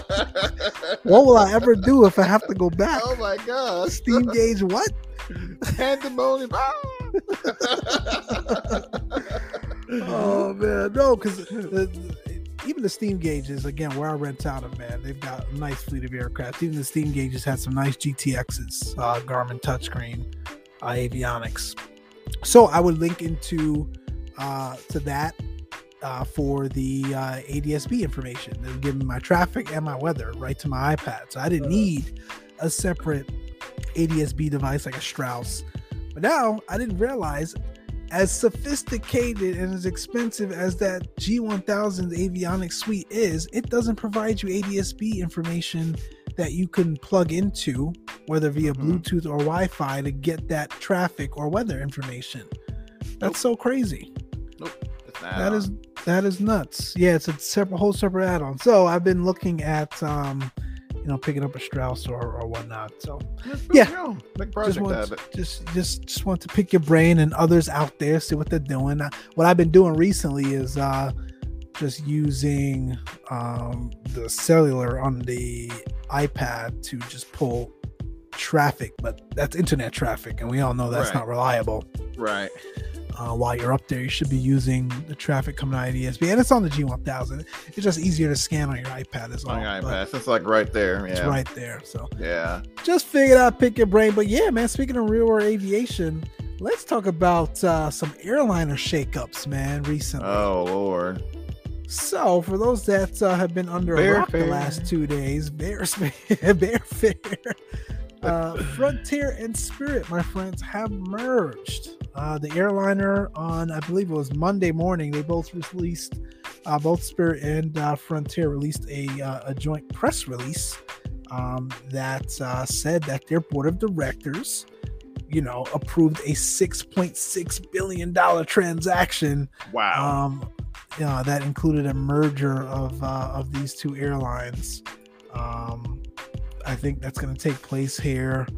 guys. What will I ever do if I have to go back? oh my gosh! Steam gauge, what? Pandemonium! Ah! Oh man, no, because even the steam gauges, again, where I rent out of, man, they've got a nice fleet of aircraft. Even the steam gauges had some nice GTXs, uh, Garmin touchscreen, uh, avionics. So I would link into uh, to that uh, for the uh, ADSB information. They'll give me my traffic and my weather right to my iPad. So I didn't need a separate ADSB device like a Stratus. But now I didn't realize as sophisticated and as expensive as that G1000 avionics suite is, it doesn't provide you ADSB information that you can plug into, whether via Mhm. Bluetooth or Wi Fi, to get that traffic or weather information. That's so crazy. An That is that is nuts. Yeah, it's a separate whole separate add-on. So I've been looking at um, you know, picking up a Stratus or, or whatnot. So yeah. Big just project want habit. just just just want to pick your brain and others out there see what they're doing Uh, what i've been doing recently is uh just using um the cellular on the ipad to just pull traffic but that's internet traffic and we all know that's Right. not reliable Right. Uh, while you're up there you should be using the traffic coming out of ESB and it's on the G1000 it's just easier to scan on your iPad as well On your iPad. It's like right there. it's right there so Yeah. just figured I'd pick your brain. But yeah, man, speaking of real world aviation, let's talk about uh, some airliner shakeups, man, recently. Oh Lord. So, for those that uh, have been under Bear a rock Fair. the last two days, Bear, <laughs> Bear Fair, <laughs> uh, Frontier and Spirit, my friends, have merged. Uh, the airliner on, I believe it was Monday morning, they both released, uh, both Spirit and uh, Frontier released a, uh, a joint press release um, that uh, said that their board of directors, you know, approved a $6.6 billion transaction Wow. um, yeah, that included a merger of uh, of these two airlines. Um, I think that's going to take place here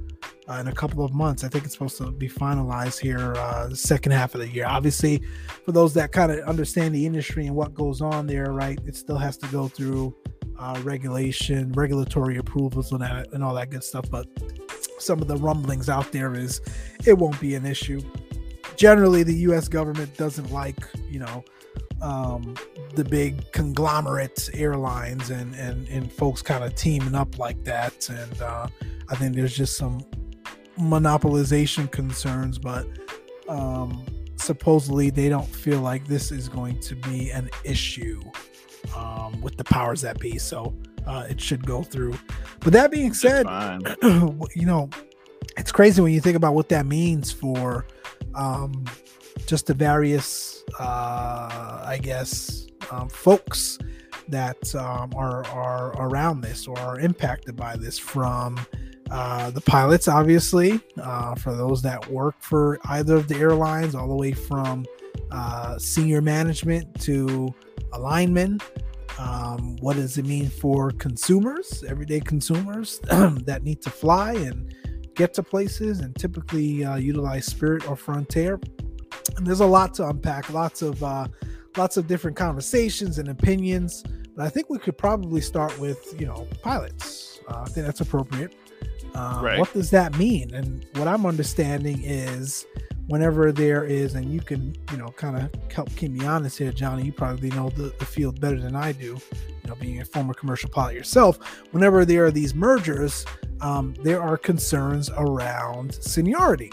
uh, in a couple of months. I think it's supposed to be finalized here uh, the second half of the year. Obviously, for those that kind of understand the industry and what goes on there, right, it still has to go through uh, regulation, regulatory approvals, and, that, and all that good stuff. But some of the rumblings out there is it won't be an issue. Generally, the U.S. government doesn't like, you know, um, the big conglomerate airlines and and and folks kind of teaming up like that. And uh, I think there's just some monopolization concerns, but um, supposedly they don't feel like this is going to be an issue um, with the powers that be. So uh, it should go through. But that being said, <clears throat> you know, it's crazy when you think about what that means for um, just the various, uh, I guess, um, folks that um, are are around this or are impacted by this from uh, the pilots, obviously, uh, for those that work for either of the airlines, all the way from uh, senior management to a lineman. Um, what does it mean for consumers, everyday consumers <clears throat> that need to fly and get to places and typically uh, utilize Spirit or Frontier? And there's a lot to unpack, lots of uh, lots of different conversations and opinions. But I think we could probably start with you know pilots. Uh, I think that's appropriate. Uh, right. What does that mean? And what I'm understanding is whenever there is, and you can, you know, kind of help keep me honest here, Johnny, you probably know the, the field better than I do, you know, being a former commercial pilot yourself. Whenever there are these mergers, um, there are concerns around seniority.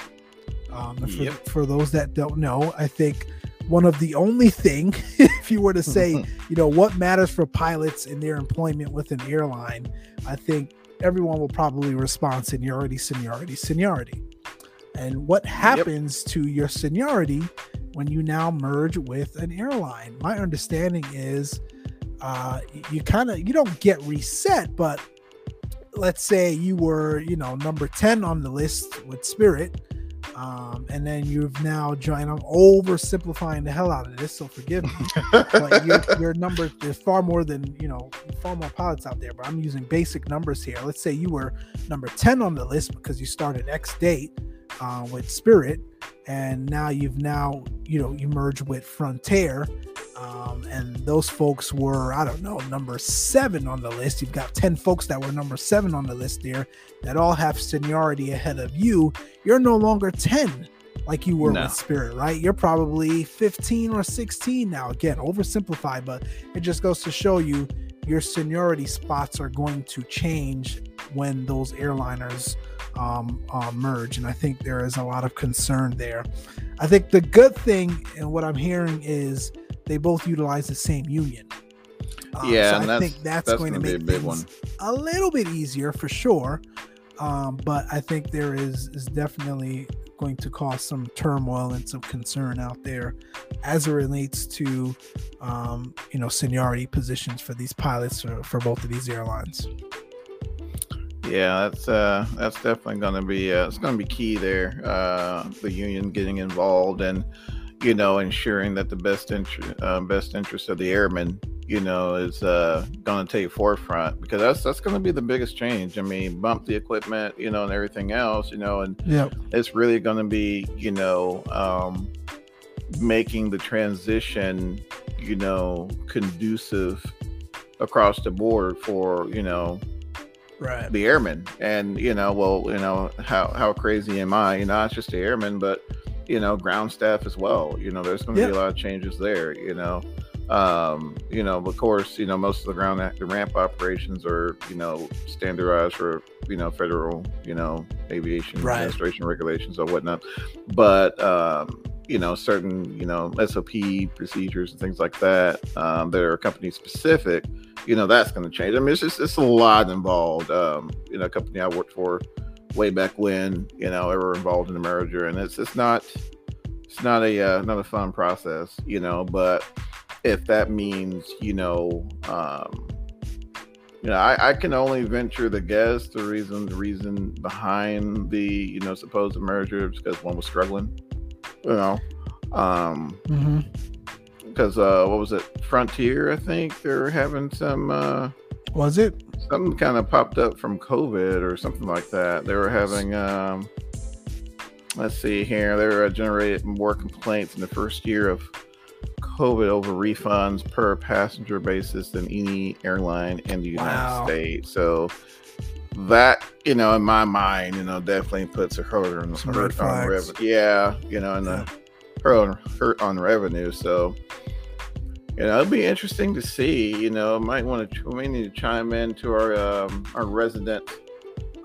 Um, for, yep. for those that don't know, I think one of the only thing, <laughs> if you were to say, <laughs> you know, what matters for pilots in their employment with an airline, I think everyone will probably respond seniority, seniority, seniority. And what happens yep. to your seniority when you now merge with an airline? My understanding is uh, you kind of you don't get reset, but let's say you were you know number 10 on the list with Spirit um, and then you've now joined. I'm oversimplifying the hell out of this, so forgive me. but <laughs> your, your number there's far more than you know, far more pilots out there. But I'm using basic numbers here. Let's say you were number 10 on the list because you started X date uh, with Spirit, and now you've now you know you merge with Frontier, um, and those folks were, I don't know, number seven on the list. You've got 10 folks that were number seven on the list there that all have seniority ahead of you. You're no longer 10 like you were no. with Spirit, right? You're probably 15 or 16 now. Again, oversimplified, but it just goes to show you your seniority spots are going to change when those airliners um, uh, merge. And I think there is a lot of concern there. I think the good thing, and what I'm hearing is, they both utilize the same union. Um, yeah, so I think that's, that's going to make things one. a little bit easier for sure. Um, but I think there is is definitely going to cause some turmoil and some concern out there as it relates to um, you know seniority positions for these pilots for, for both of these airlines. Yeah, that's uh, that's definitely going to be uh, it's going to be key there. Uh, the union getting involved and you know, ensuring that the best interest uh, best interest of the airmen, you know, is uh, going to take forefront because that's that's going to be the biggest change. I mean, bump the equipment, you know, and everything else, you know, and yeah, it's really going to be, you know, um, making the transition, you know, conducive across the board for you know right the airmen and you know well you know how how crazy am i you know not just the airmen but you know, ground staff as well. You know, there's going to be a lot of changes there. You know, um, you know, of course, you know, most of the ground the ramp operations are, you know, standardized for, you know, federal, you know, aviation right. administration regulations or whatnot. But, um, you know, certain, you know, SOP procedures and things like that um, that are company specific, you know, that's going to change. I mean, it's just, it's a lot involved. Um, you know, a company I worked for, way back when, you know, ever involved in a merger, and it's it's not it's not a uh, not a fun process, you know. But if that means, you know, um, you know, I, I can only venture the guess the reason the reason behind the you know supposed merger is because one was struggling, you know. Um, mm-hmm because uh, what was it, Frontier? I think they're having some uh, Was it? Something kind of popped up from COVID or something like that. They were having, um, let's see here, they were generating more complaints in the first year of COVID over refunds per passenger basis than any airline in the United Wow. States. So that, you know, in my mind, you know, definitely puts a hurt on, Some hurt on revenue. Yeah, you know, and Yeah. the hurt on, hurt on revenue. So, you know, it'll be interesting to see. You know, might want to we need to chime in to our um, our resident.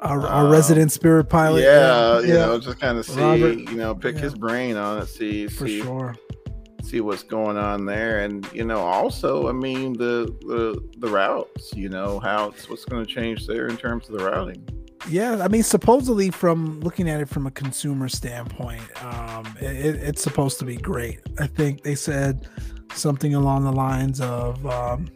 Our, our Uh, resident spirit pilot. yeah, you know, just kind of see. Robert, you know, pick yeah. his brain on it. See, for see, sure. See what's going on there, and you know, also, I mean, the the the routes. You know, how it's what's going to change there in terms of the routing. Yeah, I mean, supposedly from looking at it from a consumer standpoint, um, it, it's supposed to be great. I think they said something along the lines of um,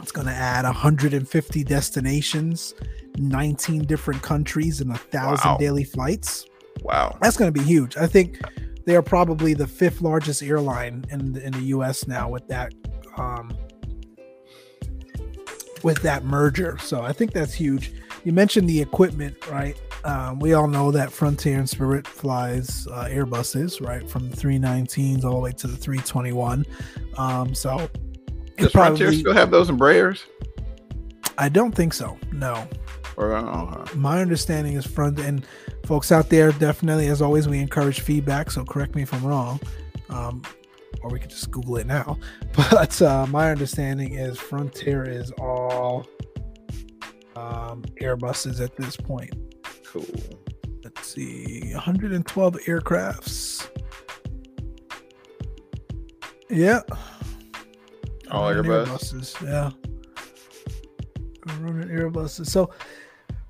it's going to add 150 destinations, 19 different countries, and a thousand Wow. daily flights. Wow. That's going to be huge. I think they are probably the fifth largest airline in the, in the U.S. now with that um, with that merger. So I think that's huge. You mentioned the equipment, right? Um, we all know that Frontier and Spirit flies uh, Airbuses, right, from the 319s all the way to the 321. Um, so Does Frontier still have those Embraers? I don't think so. No, My understanding is front and folks out there definitely as always we encourage feedback so correct me if i'm wrong. Um, or we could just google it now. <laughs> But uh, my understanding is frontier is all um, airbuses at this point. Cool. let's see 112 aircrafts. Yeah. All Airbus. airbuses yeah. Running airbuses. So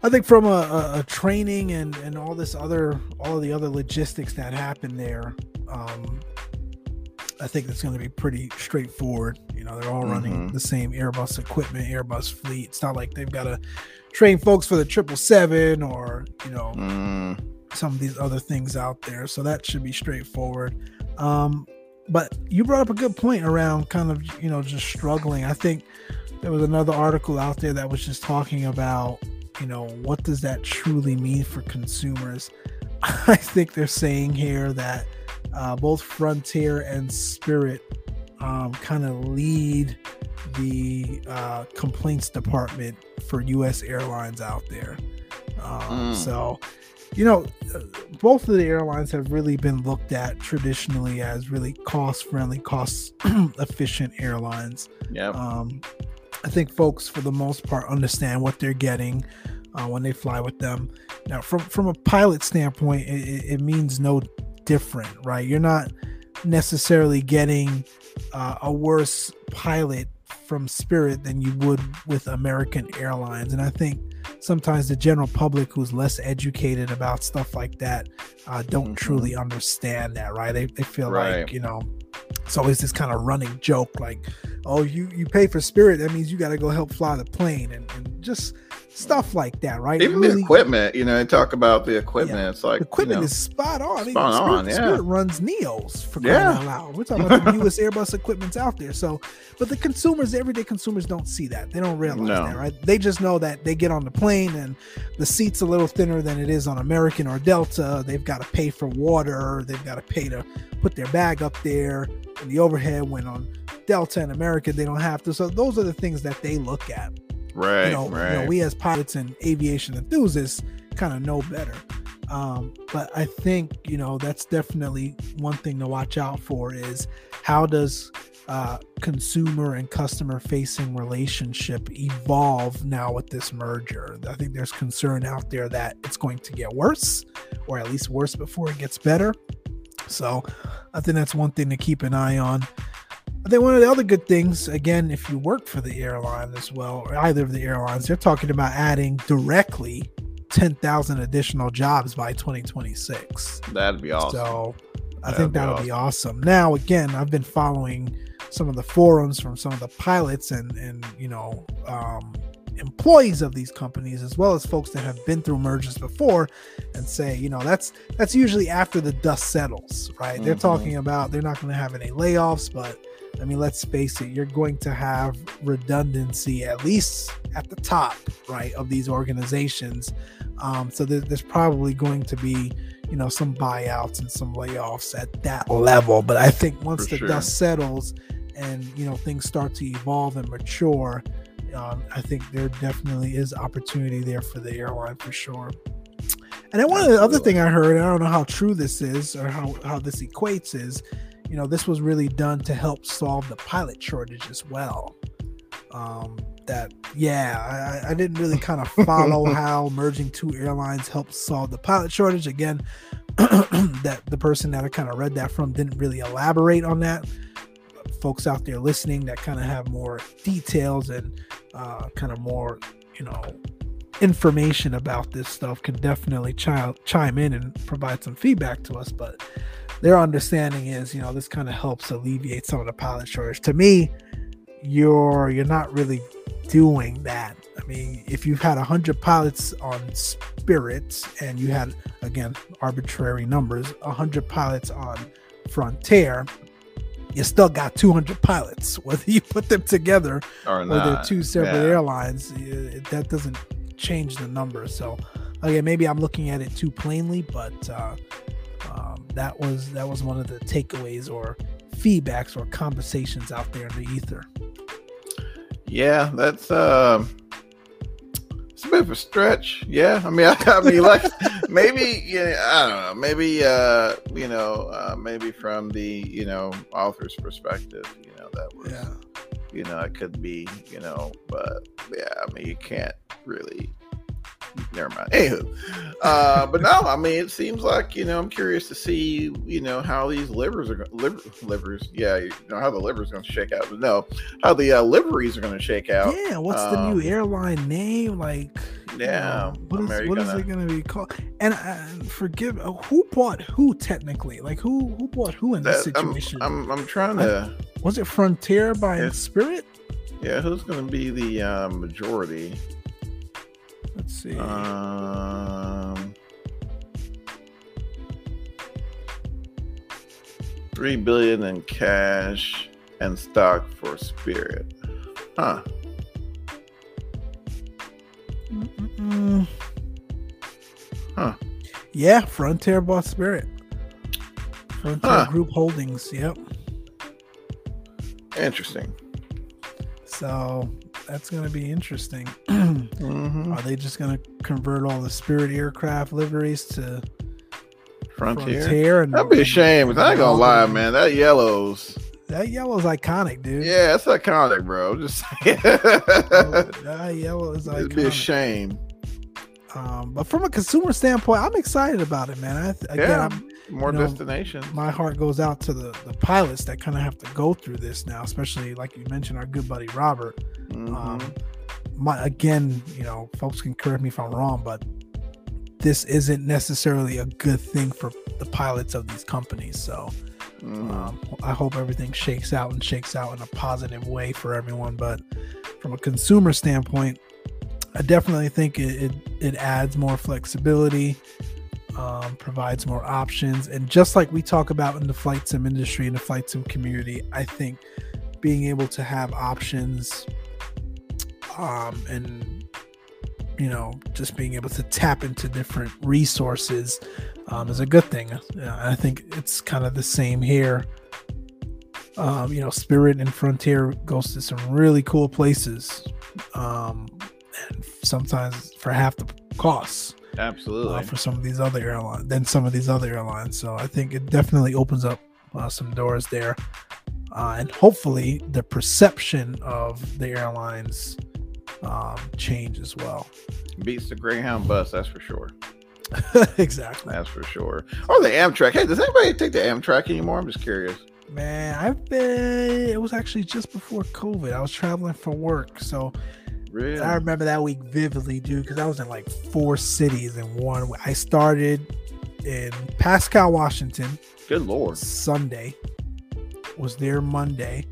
I think from a, a, a training and, and all this other all the other logistics that happen there, um, I think it's going to be pretty straightforward. You know, they're all running Mhm. the same Airbus equipment, Airbus fleet. It's not like they've got to train folks for the triple seven or you know Mm, some of these other things out there. So that should be straightforward. Um, but you brought up a good point around kind of you know just struggling. I think there was another article out there that was just talking about you know what does that truly mean for consumers. <laughs> I think they're saying here that uh, both Frontier and Spirit um, kind of lead the uh, complaints department for U.S. airlines out there. Um, Mm. So, you know, uh, both of the airlines have really been looked at traditionally as really cost-friendly, cost-efficient <clears throat> airlines. Yeah. Um, I think folks, for the most part, understand what they're getting uh, when they fly with them. Now, from from a pilot standpoint, it, it, means no different, right? You're not necessarily getting uh, a worse pilot from Spirit than you would with American Airlines, and I think sometimes the general public who's less educated about stuff like that uh, don't Mhm. truly understand that, right? They, they feel like you know it's always this kind of running joke like oh you you pay for spirit that means you got to go help fly the plane and, and just stuff like that right Even Really- the equipment, you know, they talk about the equipment. It's like the equipment you know, is spot on. I mean, spot Spirit, on, yeah. Spirit runs Neos for crying Yeah. out loud. We're talking <laughs> about the newest Airbus equipment's out there. So, but the consumers, everyday consumers, don't see that. They don't realize No. that, right? They just know that they get on the plane and the seat's a little thinner than it is on American or Delta. They've got to pay for water. They've got to pay to put their bag up there and the overhead. When on Delta and American, they don't have to. So those are the things that they look at right, you know, right. you know, we as pilots and aviation enthusiasts kind of know better. Um, but I think you know that's definitely one thing to watch out for is how does uh, consumer and customer facing relationship evolve now with this merger? I think there's concern out there that it's going to get worse, or at least worse before it gets better. So I think that's one thing to keep an eye on. I think one of the other good things, again, if you work for the airline as well, or either of the airlines, they're talking about adding directly 10,000 additional jobs by 2026. That'd be awesome. So I That'd think be that'll be awesome. Now, again, I've been following some of the forums from some of the pilots and, and you know, um, employees of these companies as well as folks that have been through mergers before and say you know that's that's usually after the dust settles right they're Mhm. talking about they're not going to have any layoffs but I mean, let's face it, you're going to have redundancy at least at the top, right, of these organizations. Um, so there's, there's probably going to be, you know, some buyouts and some layoffs at that level. But I think once For the sure. dust settles and you know things start to evolve and mature, um, I think there definitely is opportunity there for the airline for sure. And then one of the other thing I heard, I don't know how true this is or how, how this equates is, you know, this was really done to help solve the pilot shortage as well. Um, that yeah, I, I didn't really <laughs> kind of follow how merging two airlines helped solve the pilot shortage. Again, <clears throat> that the person that I kind of read that from didn't really elaborate on that. Folks out there listening that kind of have more details and uh, kind of more, you know, information about this stuff can definitely chi- chime in and provide some feedback to us. But their understanding is, you know, this kind of helps alleviate some of the pilot shortage. To me, you're you're not really doing that. I mean, if you've had hundred pilots on Spirit and you had again arbitrary numbers, hundred pilots on Frontier, you still got 200 pilots. <laughs> Whether you put them together Or or they're two separate yeah. airlines, that doesn't change the number. So, again, maybe I'm looking at it too plainly, but uh, um, that was that was one of the takeaways or feedbacks or conversations out there in the ether. Yeah, that's um it's a bit of a stretch. Yeah. I mean I, <laughs> I mean like maybe yeah, I don't know, maybe uh you know, uh maybe from the, you know, author's perspective, you know, that was Yeah. you know, it could be, you know, but yeah, I mean you can't really never mind. Anywho. Uh but no, I mean it seems like, you know, I'm curious to see, you know, how these livers are going liver, livers, yeah, you know how the liver's gonna shake out. But no, how the uh, liveries are gonna shake out. Yeah, what's the Um, new airline name? Like, you Yeah, know, what is, what is uh, it going to be called? And uh, forgive, uh, who bought who technically? Like, who who bought who in this That, I'm, situation? I'm I'm trying to was it Frontier by. Spirit? yeah, who's gonna be the uh, majority? Let's see. Um, three billion in cash and stock for Spirit. Huh? Mm-mm-mm. Huh. Yeah, Frontier bought Spirit. Frontier Huh. Group Holdings. Yep. Interesting. So that's going to be interesting. <clears throat> hmm Are they just going to convert all the Spirit aircraft liveries to Frontier. Frontier? And, That'd be a shame. 'cause I ain't gonna lie, man. That yellow's That yellow's is iconic, dude. yeah, it's iconic, bro. Just saying. that <laughs> yellow is iconic. It'd be a shame. Um, but from a consumer standpoint, I'm excited about it, man. I, th- again, Yeah. I'm, More you know, destinations. my heart goes out to the, the pilots that kind of have to go through this now, especially like you mentioned, our good buddy Robert. Mhm. Um, my again, you know, folks can correct me if I'm wrong, but this isn't necessarily a good thing for the pilots of these companies. So Mhm. um, I hope everything shakes out and shakes out in a positive way for everyone. But from a consumer standpoint, I definitely think it it, it adds more flexibility, um, provides more options, and just like we talk about in the flight sim industry and the flight sim community, I think being able to have options, um, and you know, just being able to tap into different resources um, is a good thing. Uh, I think it's kind of the same here. Um, you know, Spirit and Frontier goes to some really cool places, um, and sometimes for half the costs Absolutely. uh, for some of these other airlines than some of these other airlines. So I think it definitely opens up uh, some doors there, uh, and hopefully the perception of the airlines um, change as well. Beats the Greyhound bus, that's for sure. <laughs> exactly. That's for sure. Or the Amtrak. Hey, does anybody take the Amtrak anymore? I'm just curious. Man, I've been. It was actually just before COVID. I was traveling for work, so Really? I remember that week vividly, dude, because I was in like four cities in one. I started in Pasco, Washington, Good lord. Sunday. Was there Monday.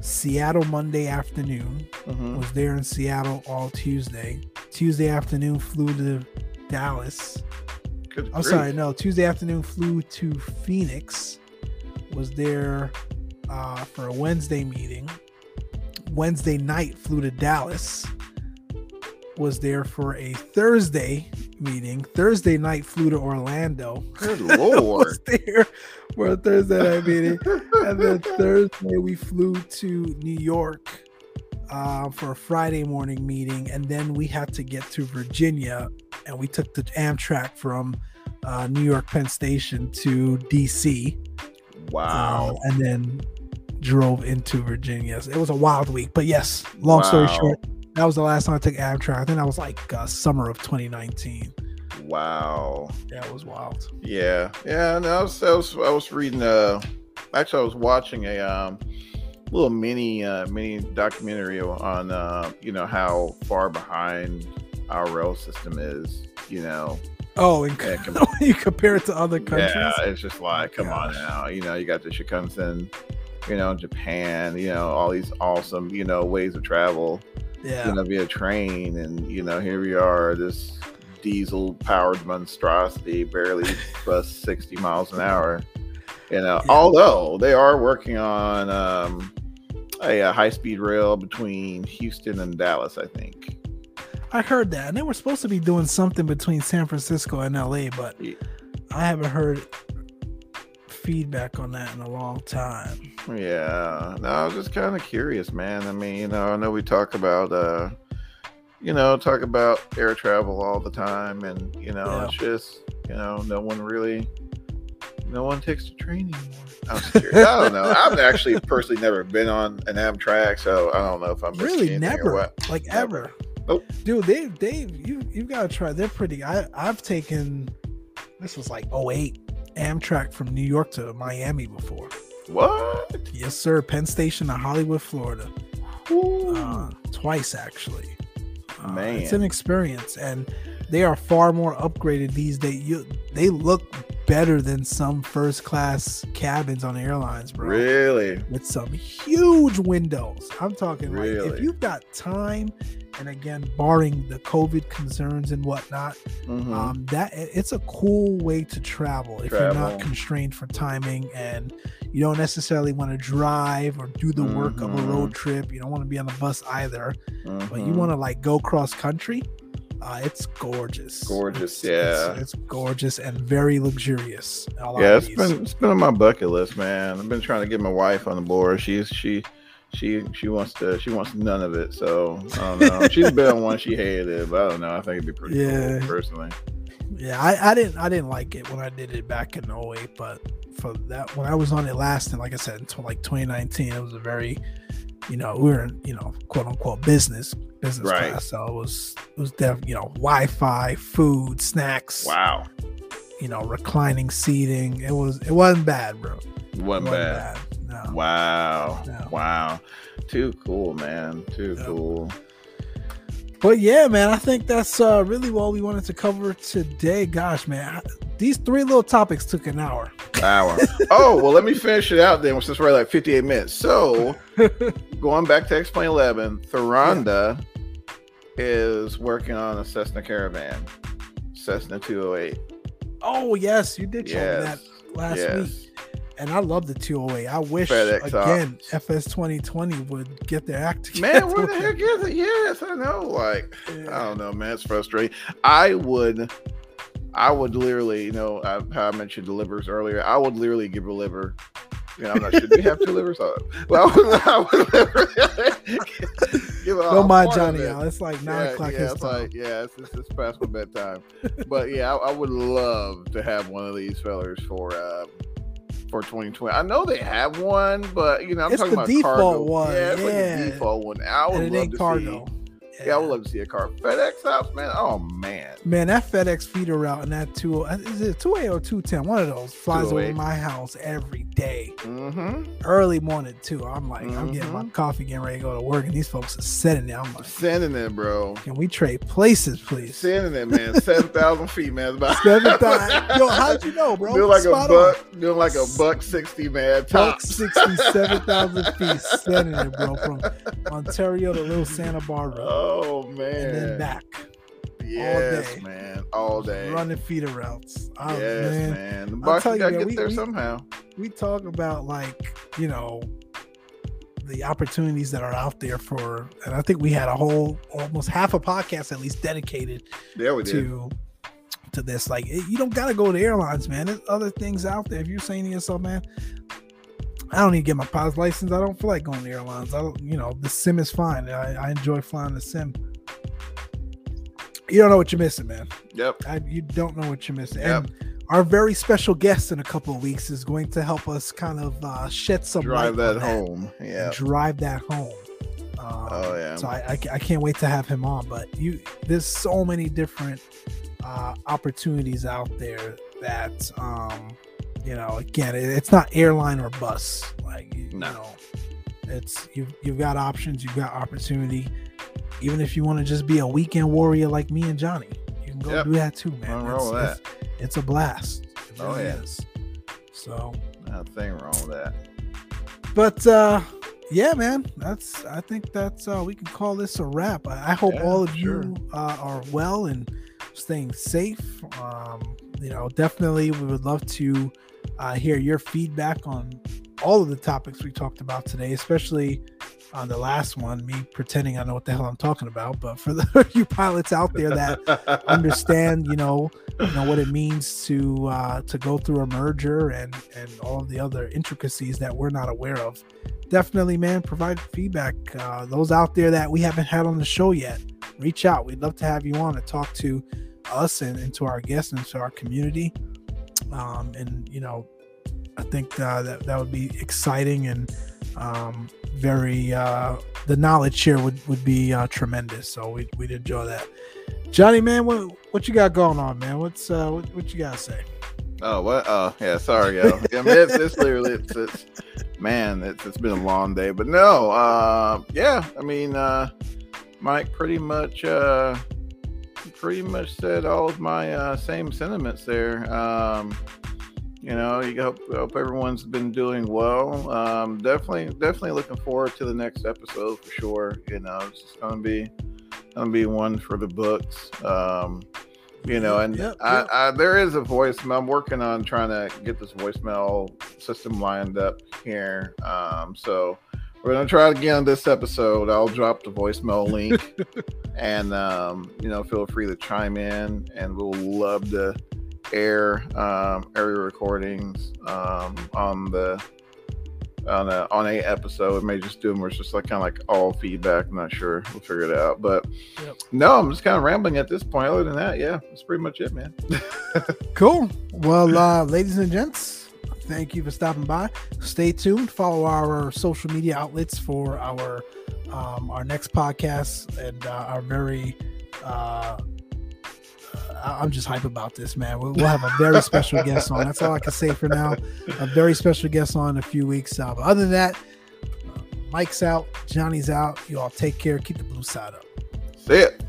Seattle Monday afternoon. Mhm. Was there in Seattle all Tuesday. Tuesday afternoon flew to Dallas. Good I'm grief. sorry, no. Tuesday afternoon flew to Phoenix. Was there uh, for a Wednesday meeting. Wednesday night flew to Dallas. Was there for a Thursday meeting. Thursday night flew to Orlando. Good <laughs> lord. was there for a Thursday night meeting. and then Thursday we flew to New York uh, for a Friday morning meeting, and then we had to get to Virginia, and we took the Amtrak from uh, New York Penn Station to DC. Wow. Uh, and then drove into Virginia. It was a wild week, but yes, long story short, that was the last time I took Amtrak. I think that was like uh, summer of 2019. Wow. That was wild. Yeah, yeah. No, I was, I was, I was reading. Uh, actually, I was watching a um, little mini, uh, mini documentary on, uh, you know, how far behind our rail system is. You know, Oh, and Yeah, <laughs> com- you compare it to other countries, yeah, it's just like, come on now. You know, you got the Shinkansen, you know, Japan. You know, all these awesome, you know, ways of travel. yeah, You know, via train, and you know, here we are, this diesel-powered monstrosity, barely <laughs> plus sixty miles an hour. You know, Yeah. although they are working on um, a, uh high-speed rail between Houston and Dallas, I think. I heard that, and they were supposed to be doing something between San Francisco and LA, but Yeah. I haven't heard feedback on that in a long time. Yeah, no, I was just kind of curious, man. I mean, you know, I know we talk about, uh, you know, talk about air travel all the time, and you know, Yeah. it's just, you know, no one really, no one takes the train anymore. I'm. I don't know. I've actually personally never been on an Amtrak, so I don't know if I'm Really, never, like Never. ever. Nope. Dude, they they you you gotta try. They're pretty. I I've taken this was like 08 Amtrak from New York to Miami before. What? Yes, sir. Penn Station to Hollywood, Florida. Uh, twice actually. Uh, it's an experience, and they are far more upgraded these days. You, they look better than some first class cabins on airlines, bro. really? With some huge windows. I'm talking like if you've got time, and again, barring the COVID concerns and whatnot, Mhm. um, that it's a cool way to travel if you're not constrained for timing and you don't necessarily want to drive or do the work of a Mhm. road trip. You don't want to be on the bus either, but you Mhm. want to like go cross country. Uh, it's gorgeous. Gorgeous, It's- it's- yeah. It's, gorgeous and very luxurious. Yeah, it's been it's been on my bucket list, man. I've been trying to get my wife on the board. She's she she she wants to she wants none of it. So I don't know. She's been on one. She hated it, but I don't know. I think it'd be pretty Yeah. cool personally. Yeah, I, I didn't I didn't like it when I did it back in 08, but for that when I was on it last and like I said tw- like 2019, it was a very you know, we were in, you know, quote unquote business business Right. class. So it was it was def you know, Wi-Fi, food, snacks, Wow, you know, reclining seating. It was it wasn't bad, bro. It wasn't wasn't bad. bad. No. Wow, No. wow, too cool, man. Too Yeah. cool. But yeah, man, I think that's uh, really what we wanted to cover today. Gosh, man, I- these three little topics took an hour. Hour. <laughs> oh well, let me finish it out then. Since we're at like fifty eight minutes. So <laughs> going back to X Plane Eleven, Thranda is working on a Cessna Caravan, Cessna two hundred eight. Oh yes, you did show me that last yes. week, and I love the 208. I wish FedEx again Ops. FS 2020 would get their act together. Man, where the heck is it? Yes, I know. Like, I don't know, man. It's frustrating. I would, I would literally, you know, I, how I mentioned the livers earlier. I would literally give a liver. You know, I'm not sure. Do we have two livers? Uh, Well, <laughs> I would, I would liver, <laughs> give it all Don't mind Johnny out. It's like nine Yeah, o'clock yeah, it's time. like, yeah, it's, it's, it's past my bedtime. <laughs> but yeah, I, I would love to have one of these fellers for uh, for 2020. I know they have one, but you know, I'm It's talking the about default cargo. one, Yeah, it's like yeah. the default one. I would and it love ain't to cargo. see. Yeah, I would love to see a car. FedEx House, man. Oh man. Man, that FedEx feeder route and that two is it two eight or two ten? One of those flies over 208. my house every day, Mm-hmm. early morning too. I'm like, I'm getting my Mhm. coffee, getting ready to go to work, and these folks are sitting there. I'm like, Sending it, bro. can we trade places, please? Sending it, man. Seven thousand feet, man. About Seven thousand. <laughs> Yo, how'd you know, bro? Doing like Spot a on. buck, doing like a buck sixty, man. Buck 67,000 <laughs> feet sending it, bro, from Ontario to Little Santa Barbara Oh man. and then back. Yes, all day. man. All day. running feeder routes. Oh, ah, yes, man. man. The Bucks gotta man, get we- there we- somehow. We talk about like you know the opportunities that are out there for, and I think we had a whole almost half a podcast at least dedicated Yeah, we did. to to this. Like you don't gotta go to airlines, man. There's other things out there. If you're saying to yourself, man, I don't need to get my pilot's license. I don't feel like going to airlines. I don't, you know, the sim is fine. I, I enjoy flying the sim. You don't know what you're missing, man. Yep. I, you don't know what you're missing. Yep. And our very special guest in a couple of weeks is going to help us kind of uh, shed some Drive light on that home. Yeah. drive that home. Um, Oh, yeah. So I, I, I can't wait to have him on. But you, there's so many different uh, opportunities out there that, um, you know, again, it's not airline or bus. Like you, No. know, it's you've you've got options, you've got opportunity. Even if you want to just be a weekend warrior like me and Johnny, you can go Yep. do that too, man. Wrong with It's- it's- it's a blast. It Oh, really yeah. is. So Nothing wrong with that. but uh yeah man that's i think that's uh we can call this a wrap i, I hope Yeah, all of sure. you uh, are well and staying safe um you know definitely we would love to uh hear your feedback on all of the topics we talked about today especially on the last one me pretending i know what the hell i'm talking about. But for <laughs> the you pilots out there that <laughs> understand you know you know what it means to uh to go through a merger and and all of the other intricacies that we're not aware of definitely man provide feedback. Uh those out there that we haven't had on the show yet reach out. We'd love to have you on to talk to us and, and to our guests and to our community. Um and you know i think uh, that that would be exciting and um very uh the knowledge share would would be uh tremendous so we, we'd enjoy that johnny man what what you got going on man what's uh what, what you gotta say Oh, what? Oh, yeah. Sorry, yo. I mean, it's, it's literally, it's, it's, man, it's, it's been a long day, but no, uh, yeah. I mean, uh, Mike pretty much, uh, pretty much said all of my uh, same sentiments there. Um, you know, you hope, hope everyone's been doing well. Um, definitely, definitely looking forward to the next episode for sure. You know, it's just gonna be, gonna be one for the books. Um, you know and Yep, yep. I there is a voicemail i'm working on trying to get this voicemail system lined up here um so we're gonna try it again this episode i'll drop the voicemail link <laughs> and um you know feel free to chime in and we'll love to air um area recordings um on the on a on a episode. It may just do them where it's just like kind of like all feedback. I'm not sure. We'll figure it out. But Yep. no, I'm just kind of rambling at this point. Other than that, yeah, that's pretty much it, man. <laughs> Cool. Well, uh, ladies and gents, thank you for stopping by. Stay tuned. Follow our social media outlets for our um, our next podcast and uh, our very. Uh, I- I'm just hype about this, man. We'll, we'll have a very <laughs> special guest on. That's all I can say for now. A very special guest on in a few weeks. Uh, but other than that, uh, Mike's out, Johnny's out. You all take care. Keep the blue side up. See it.